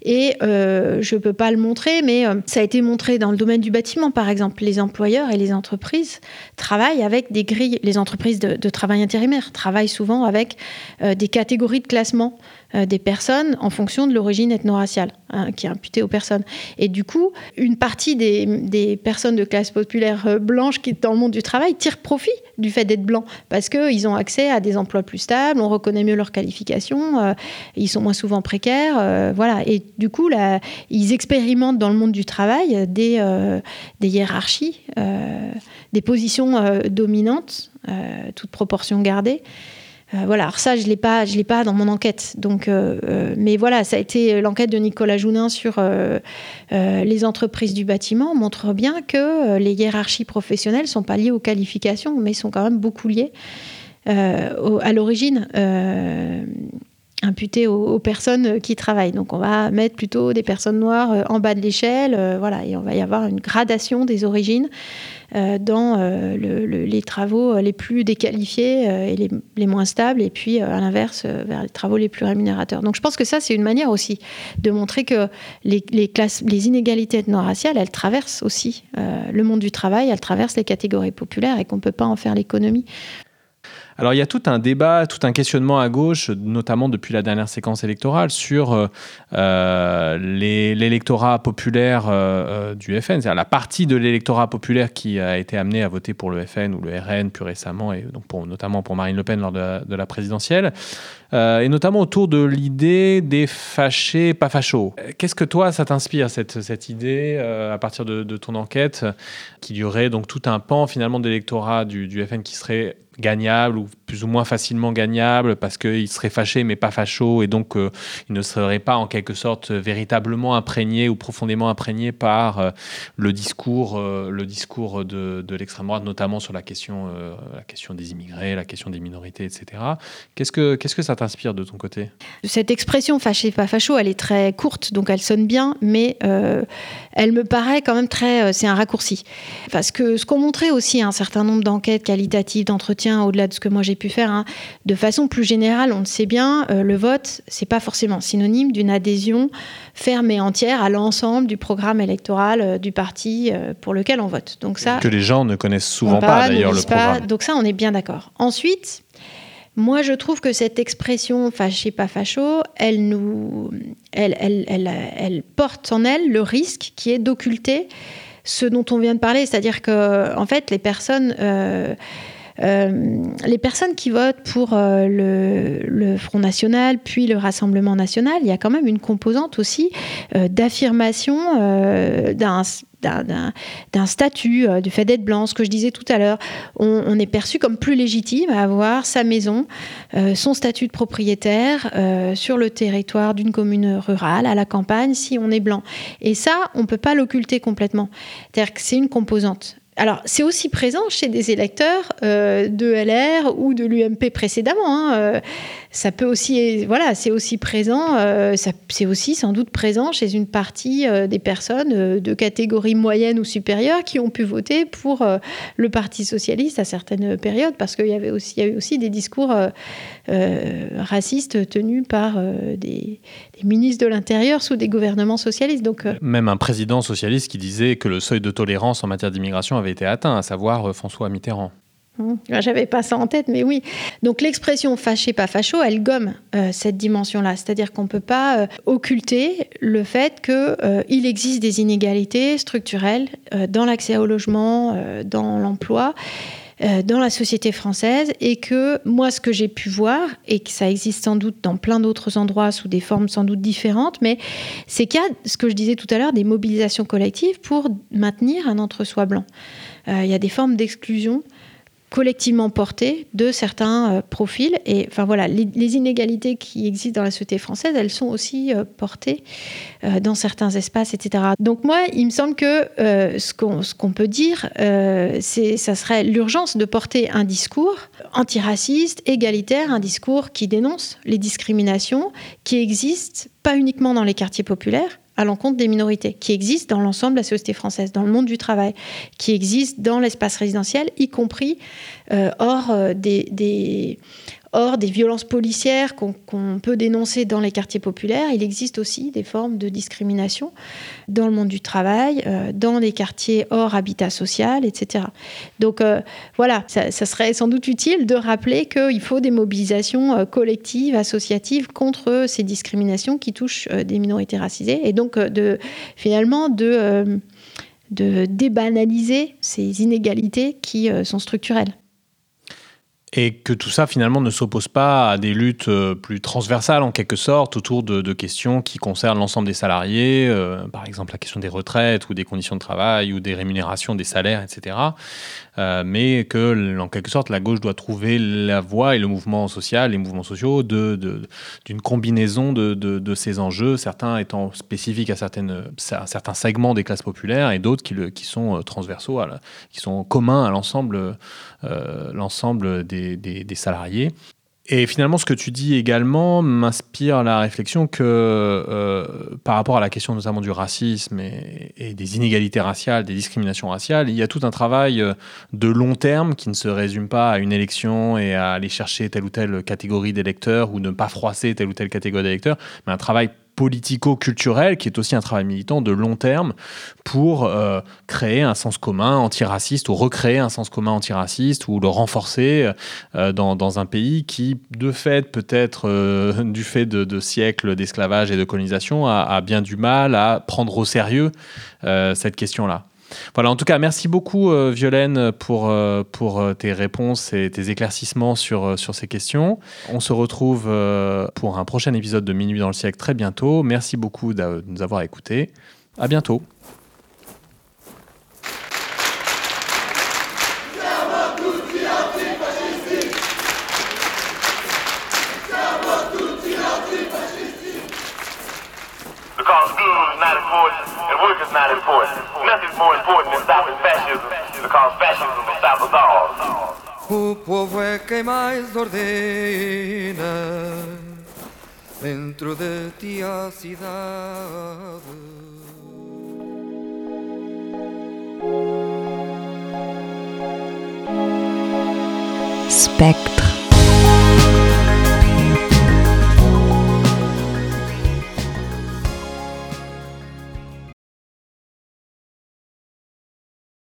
S2: Et euh, je peux pas le montrer, mais ça a été montré dans du bâtiment, par exemple. Les employeurs et les entreprises travaillent avec des grilles. Les entreprises de, travail intérimaire travaillent souvent avec des catégories de classement. Euh, des personnes en fonction de l'origine ethno-raciale hein, qui est imputée aux personnes. Et du coup, une partie des, personnes de classe populaire euh, blanche qui, dans le monde du travail, tirent profit du fait d'être blancs parce qu'ils ont accès à des emplois plus stables, on reconnaît mieux leurs qualifications, euh, ils sont moins souvent précaires. voilà. Et du coup, là, ils expérimentent dans le monde du travail des, des hiérarchies, des positions dominantes, toute proportion gardée. Euh, voilà, alors ça, je ne l'ai pas, je l'ai pas dans mon enquête. Donc, euh, euh, mais voilà, ça a été l'enquête de Nicolas Jounin sur les entreprises du bâtiment montre bien que les hiérarchies professionnelles sont pas liées aux qualifications, mais sont quand même beaucoup liées à l'origine imputées aux, personnes qui travaillent. Donc on va mettre plutôt des personnes noires en bas de l'échelle, voilà, et on va y avoir une gradation des origines. Euh, dans euh, les travaux les plus déqualifiés euh, et les, moins stables, et puis à l'inverse, vers les travaux les plus rémunérateurs. Donc je pense que ça, c'est une manière aussi de montrer que les, classes, les inégalités ethno-raciales, elles traversent aussi le monde du travail, elles traversent les catégories populaires et qu'on ne peut pas en faire l'économie.
S1: Alors il y a tout un débat, tout un questionnement à gauche, notamment depuis la dernière séquence électorale, sur euh, euh, l'électorat populaire euh, du FN, c'est-à-dire la partie de l'électorat populaire qui a été amenée à voter pour le FN ou le RN plus récemment, et donc notamment pour Marine Le Pen lors de la, présidentielle, et notamment autour de l'idée des fâchés, pas fachos. Qu'est-ce que toi, ça t'inspire, cette, cette idée, à partir de, ton enquête, qu'il y aurait donc tout un pan finalement d'électorat du, du FN qui serait gagnable ou plus ou moins facilement gagnable parce qu'il serait fâché mais pas facho et donc euh, il ne serait pas en quelque sorte véritablement imprégné ou profondément imprégné par euh, le discours, euh, le discours de, de l'extrême droite, notamment sur la question, la question des immigrés, la question des minorités, etc. Qu'est-ce que, qu'est-ce que ça t'inspire de ton côté?
S2: Cette expression fâché pas facho, elle est très courte donc elle sonne bien, mais elle me paraît quand même très, c'est un raccourci parce que ce qu'ont montré aussi un certain nombre d'enquêtes qualitatives d'entretien au-delà de ce que moi j'ai pu faire. Hein. De façon plus générale, on le sait bien, euh, le vote, c'est pas forcément synonyme d'une adhésion ferme et entière à l'ensemble du programme électoral euh, du parti euh, pour lequel on vote. Donc ça,
S1: que les gens ne connaissent souvent pas, d'ailleurs le programme.
S2: donc ça, on est bien d'accord. Ensuite. Moi, je trouve que cette expression fâché pas facho, elle nous, elle, elle, elle, elle porte en elle le risque qui est d'occulter ce dont on vient de parler, c'est-à-dire que en fait, les personnes les personnes qui votent pour le, le, Front National, puis le Rassemblement National, il y a quand même une composante aussi d'affirmation d'un statut, euh, du fait d'être blanc, ce que je disais tout à l'heure. On, est perçu comme plus légitime à avoir sa maison, euh, son statut de propriétaire euh, sur le territoire d'une commune rurale, à la campagne, si on est blanc. Et ça, on ne peut pas l'occulter complètement. C'est-à-dire que c'est une composante. Alors, c'est aussi présent chez des électeurs de LR ou de l'UMP précédemment. Hein, ça peut aussi, voilà, c'est aussi présent, euh, c'est aussi sans doute présent chez une partie euh, des personnes euh, de catégorie moyenne ou supérieure qui ont pu voter pour le Parti socialiste à certaines périodes, parce qu'il y avait aussi, eu aussi des discours racistes tenus par des, des, ministres de l'Intérieur sous des gouvernements socialistes. Donc,
S1: même un président socialiste qui disait que le seuil de tolérance en matière d'immigration avait été atteint, à savoir François Mitterrand.
S2: Mmh. J'avais pas ça en tête, mais oui. Donc l'expression fâché, pas facho, elle gomme euh, cette dimension-là. C'est-à-dire qu'on ne peut pas euh, occulter le fait qu'il euh, existe des inégalités structurelles dans l'accès au logement, dans l'emploi, dans la société française, et que moi, ce que j'ai pu voir, et que ça existe sans doute dans plein d'autres endroits sous des formes sans doute différentes, mais c'est qu'il y a, ce que je disais tout à l'heure, des mobilisations collectives pour maintenir un entre-soi blanc. Il y a des formes d'exclusion collectivement portées de certains euh, profils. Et enfin voilà, les, inégalités qui existent dans la société française, elles sont aussi euh, portées euh, dans certains espaces, etc. Donc moi, il me semble que ce qu'on peut dire, c'est ça serait l'urgence de porter un discours antiraciste, égalitaire, un discours qui dénonce les discriminations qui existent pas uniquement dans les quartiers populaires, à l'encontre des minorités, qui existent dans l'ensemble de la société française, dans le monde du travail, qui existent dans l'espace résidentiel, y compris euh, hors euh, des, Or, des violences policières qu'on peut dénoncer dans les quartiers populaires, il existe aussi des formes de discrimination dans le monde du travail, euh, dans les quartiers hors habitat social, etc. Donc euh, voilà, ça, serait sans doute utile de rappeler qu'il faut des mobilisations euh, collectives, associatives contre ces discriminations qui touchent des minorités racisées, et donc finalement de débanaliser ces inégalités qui sont structurelles
S1: et que tout ça finalement ne s'oppose pas à des luttes euh, plus transversales en quelque sorte autour de, questions qui concernent l'ensemble des salariés, euh, par exemple la question des retraites ou des conditions de travail ou des rémunérations, des salaires, etc. Euh, mais que en quelque sorte la gauche doit trouver la voie et le mouvement social, les mouvements sociaux, d'une combinaison de, ces enjeux, certains étant spécifiques à, certains segments des classes populaires et d'autres qui, sont transversaux, qui sont communs à l'ensemble des des, salariés. Et finalement, ce que tu dis également m'inspire la réflexion que euh, par rapport à la question notamment du racisme et, des inégalités raciales, des discriminations raciales, il y a tout un travail euh, de long terme qui ne se résume pas à une élection et à aller chercher telle ou telle catégorie d'électeurs ou ne pas froisser telle ou telle catégorie d'électeurs, mais un travail politico-culturel, qui est aussi un travail militant de long terme pour euh, créer un sens commun antiraciste ou recréer un sens commun antiraciste ou le renforcer euh, dans, un pays qui, de fait, peut-être euh, [laughs] du fait de, siècles d'esclavage et de colonisation, a, bien du mal à prendre au sérieux cette question-là. Voilà, en tout cas, merci beaucoup euh, Violaine pour, euh, pour euh, tes réponses et tes éclaircissements sur, sur ces questions. On se retrouve pour un prochain épisode de Minuit dans le siècle très bientôt. Merci beaucoup de nous avoir écoutés. À bientôt. More important than stopping fascism because fascism will stop us all. O povo é quem mais ordena dentro de ti a cidade. Spectrum.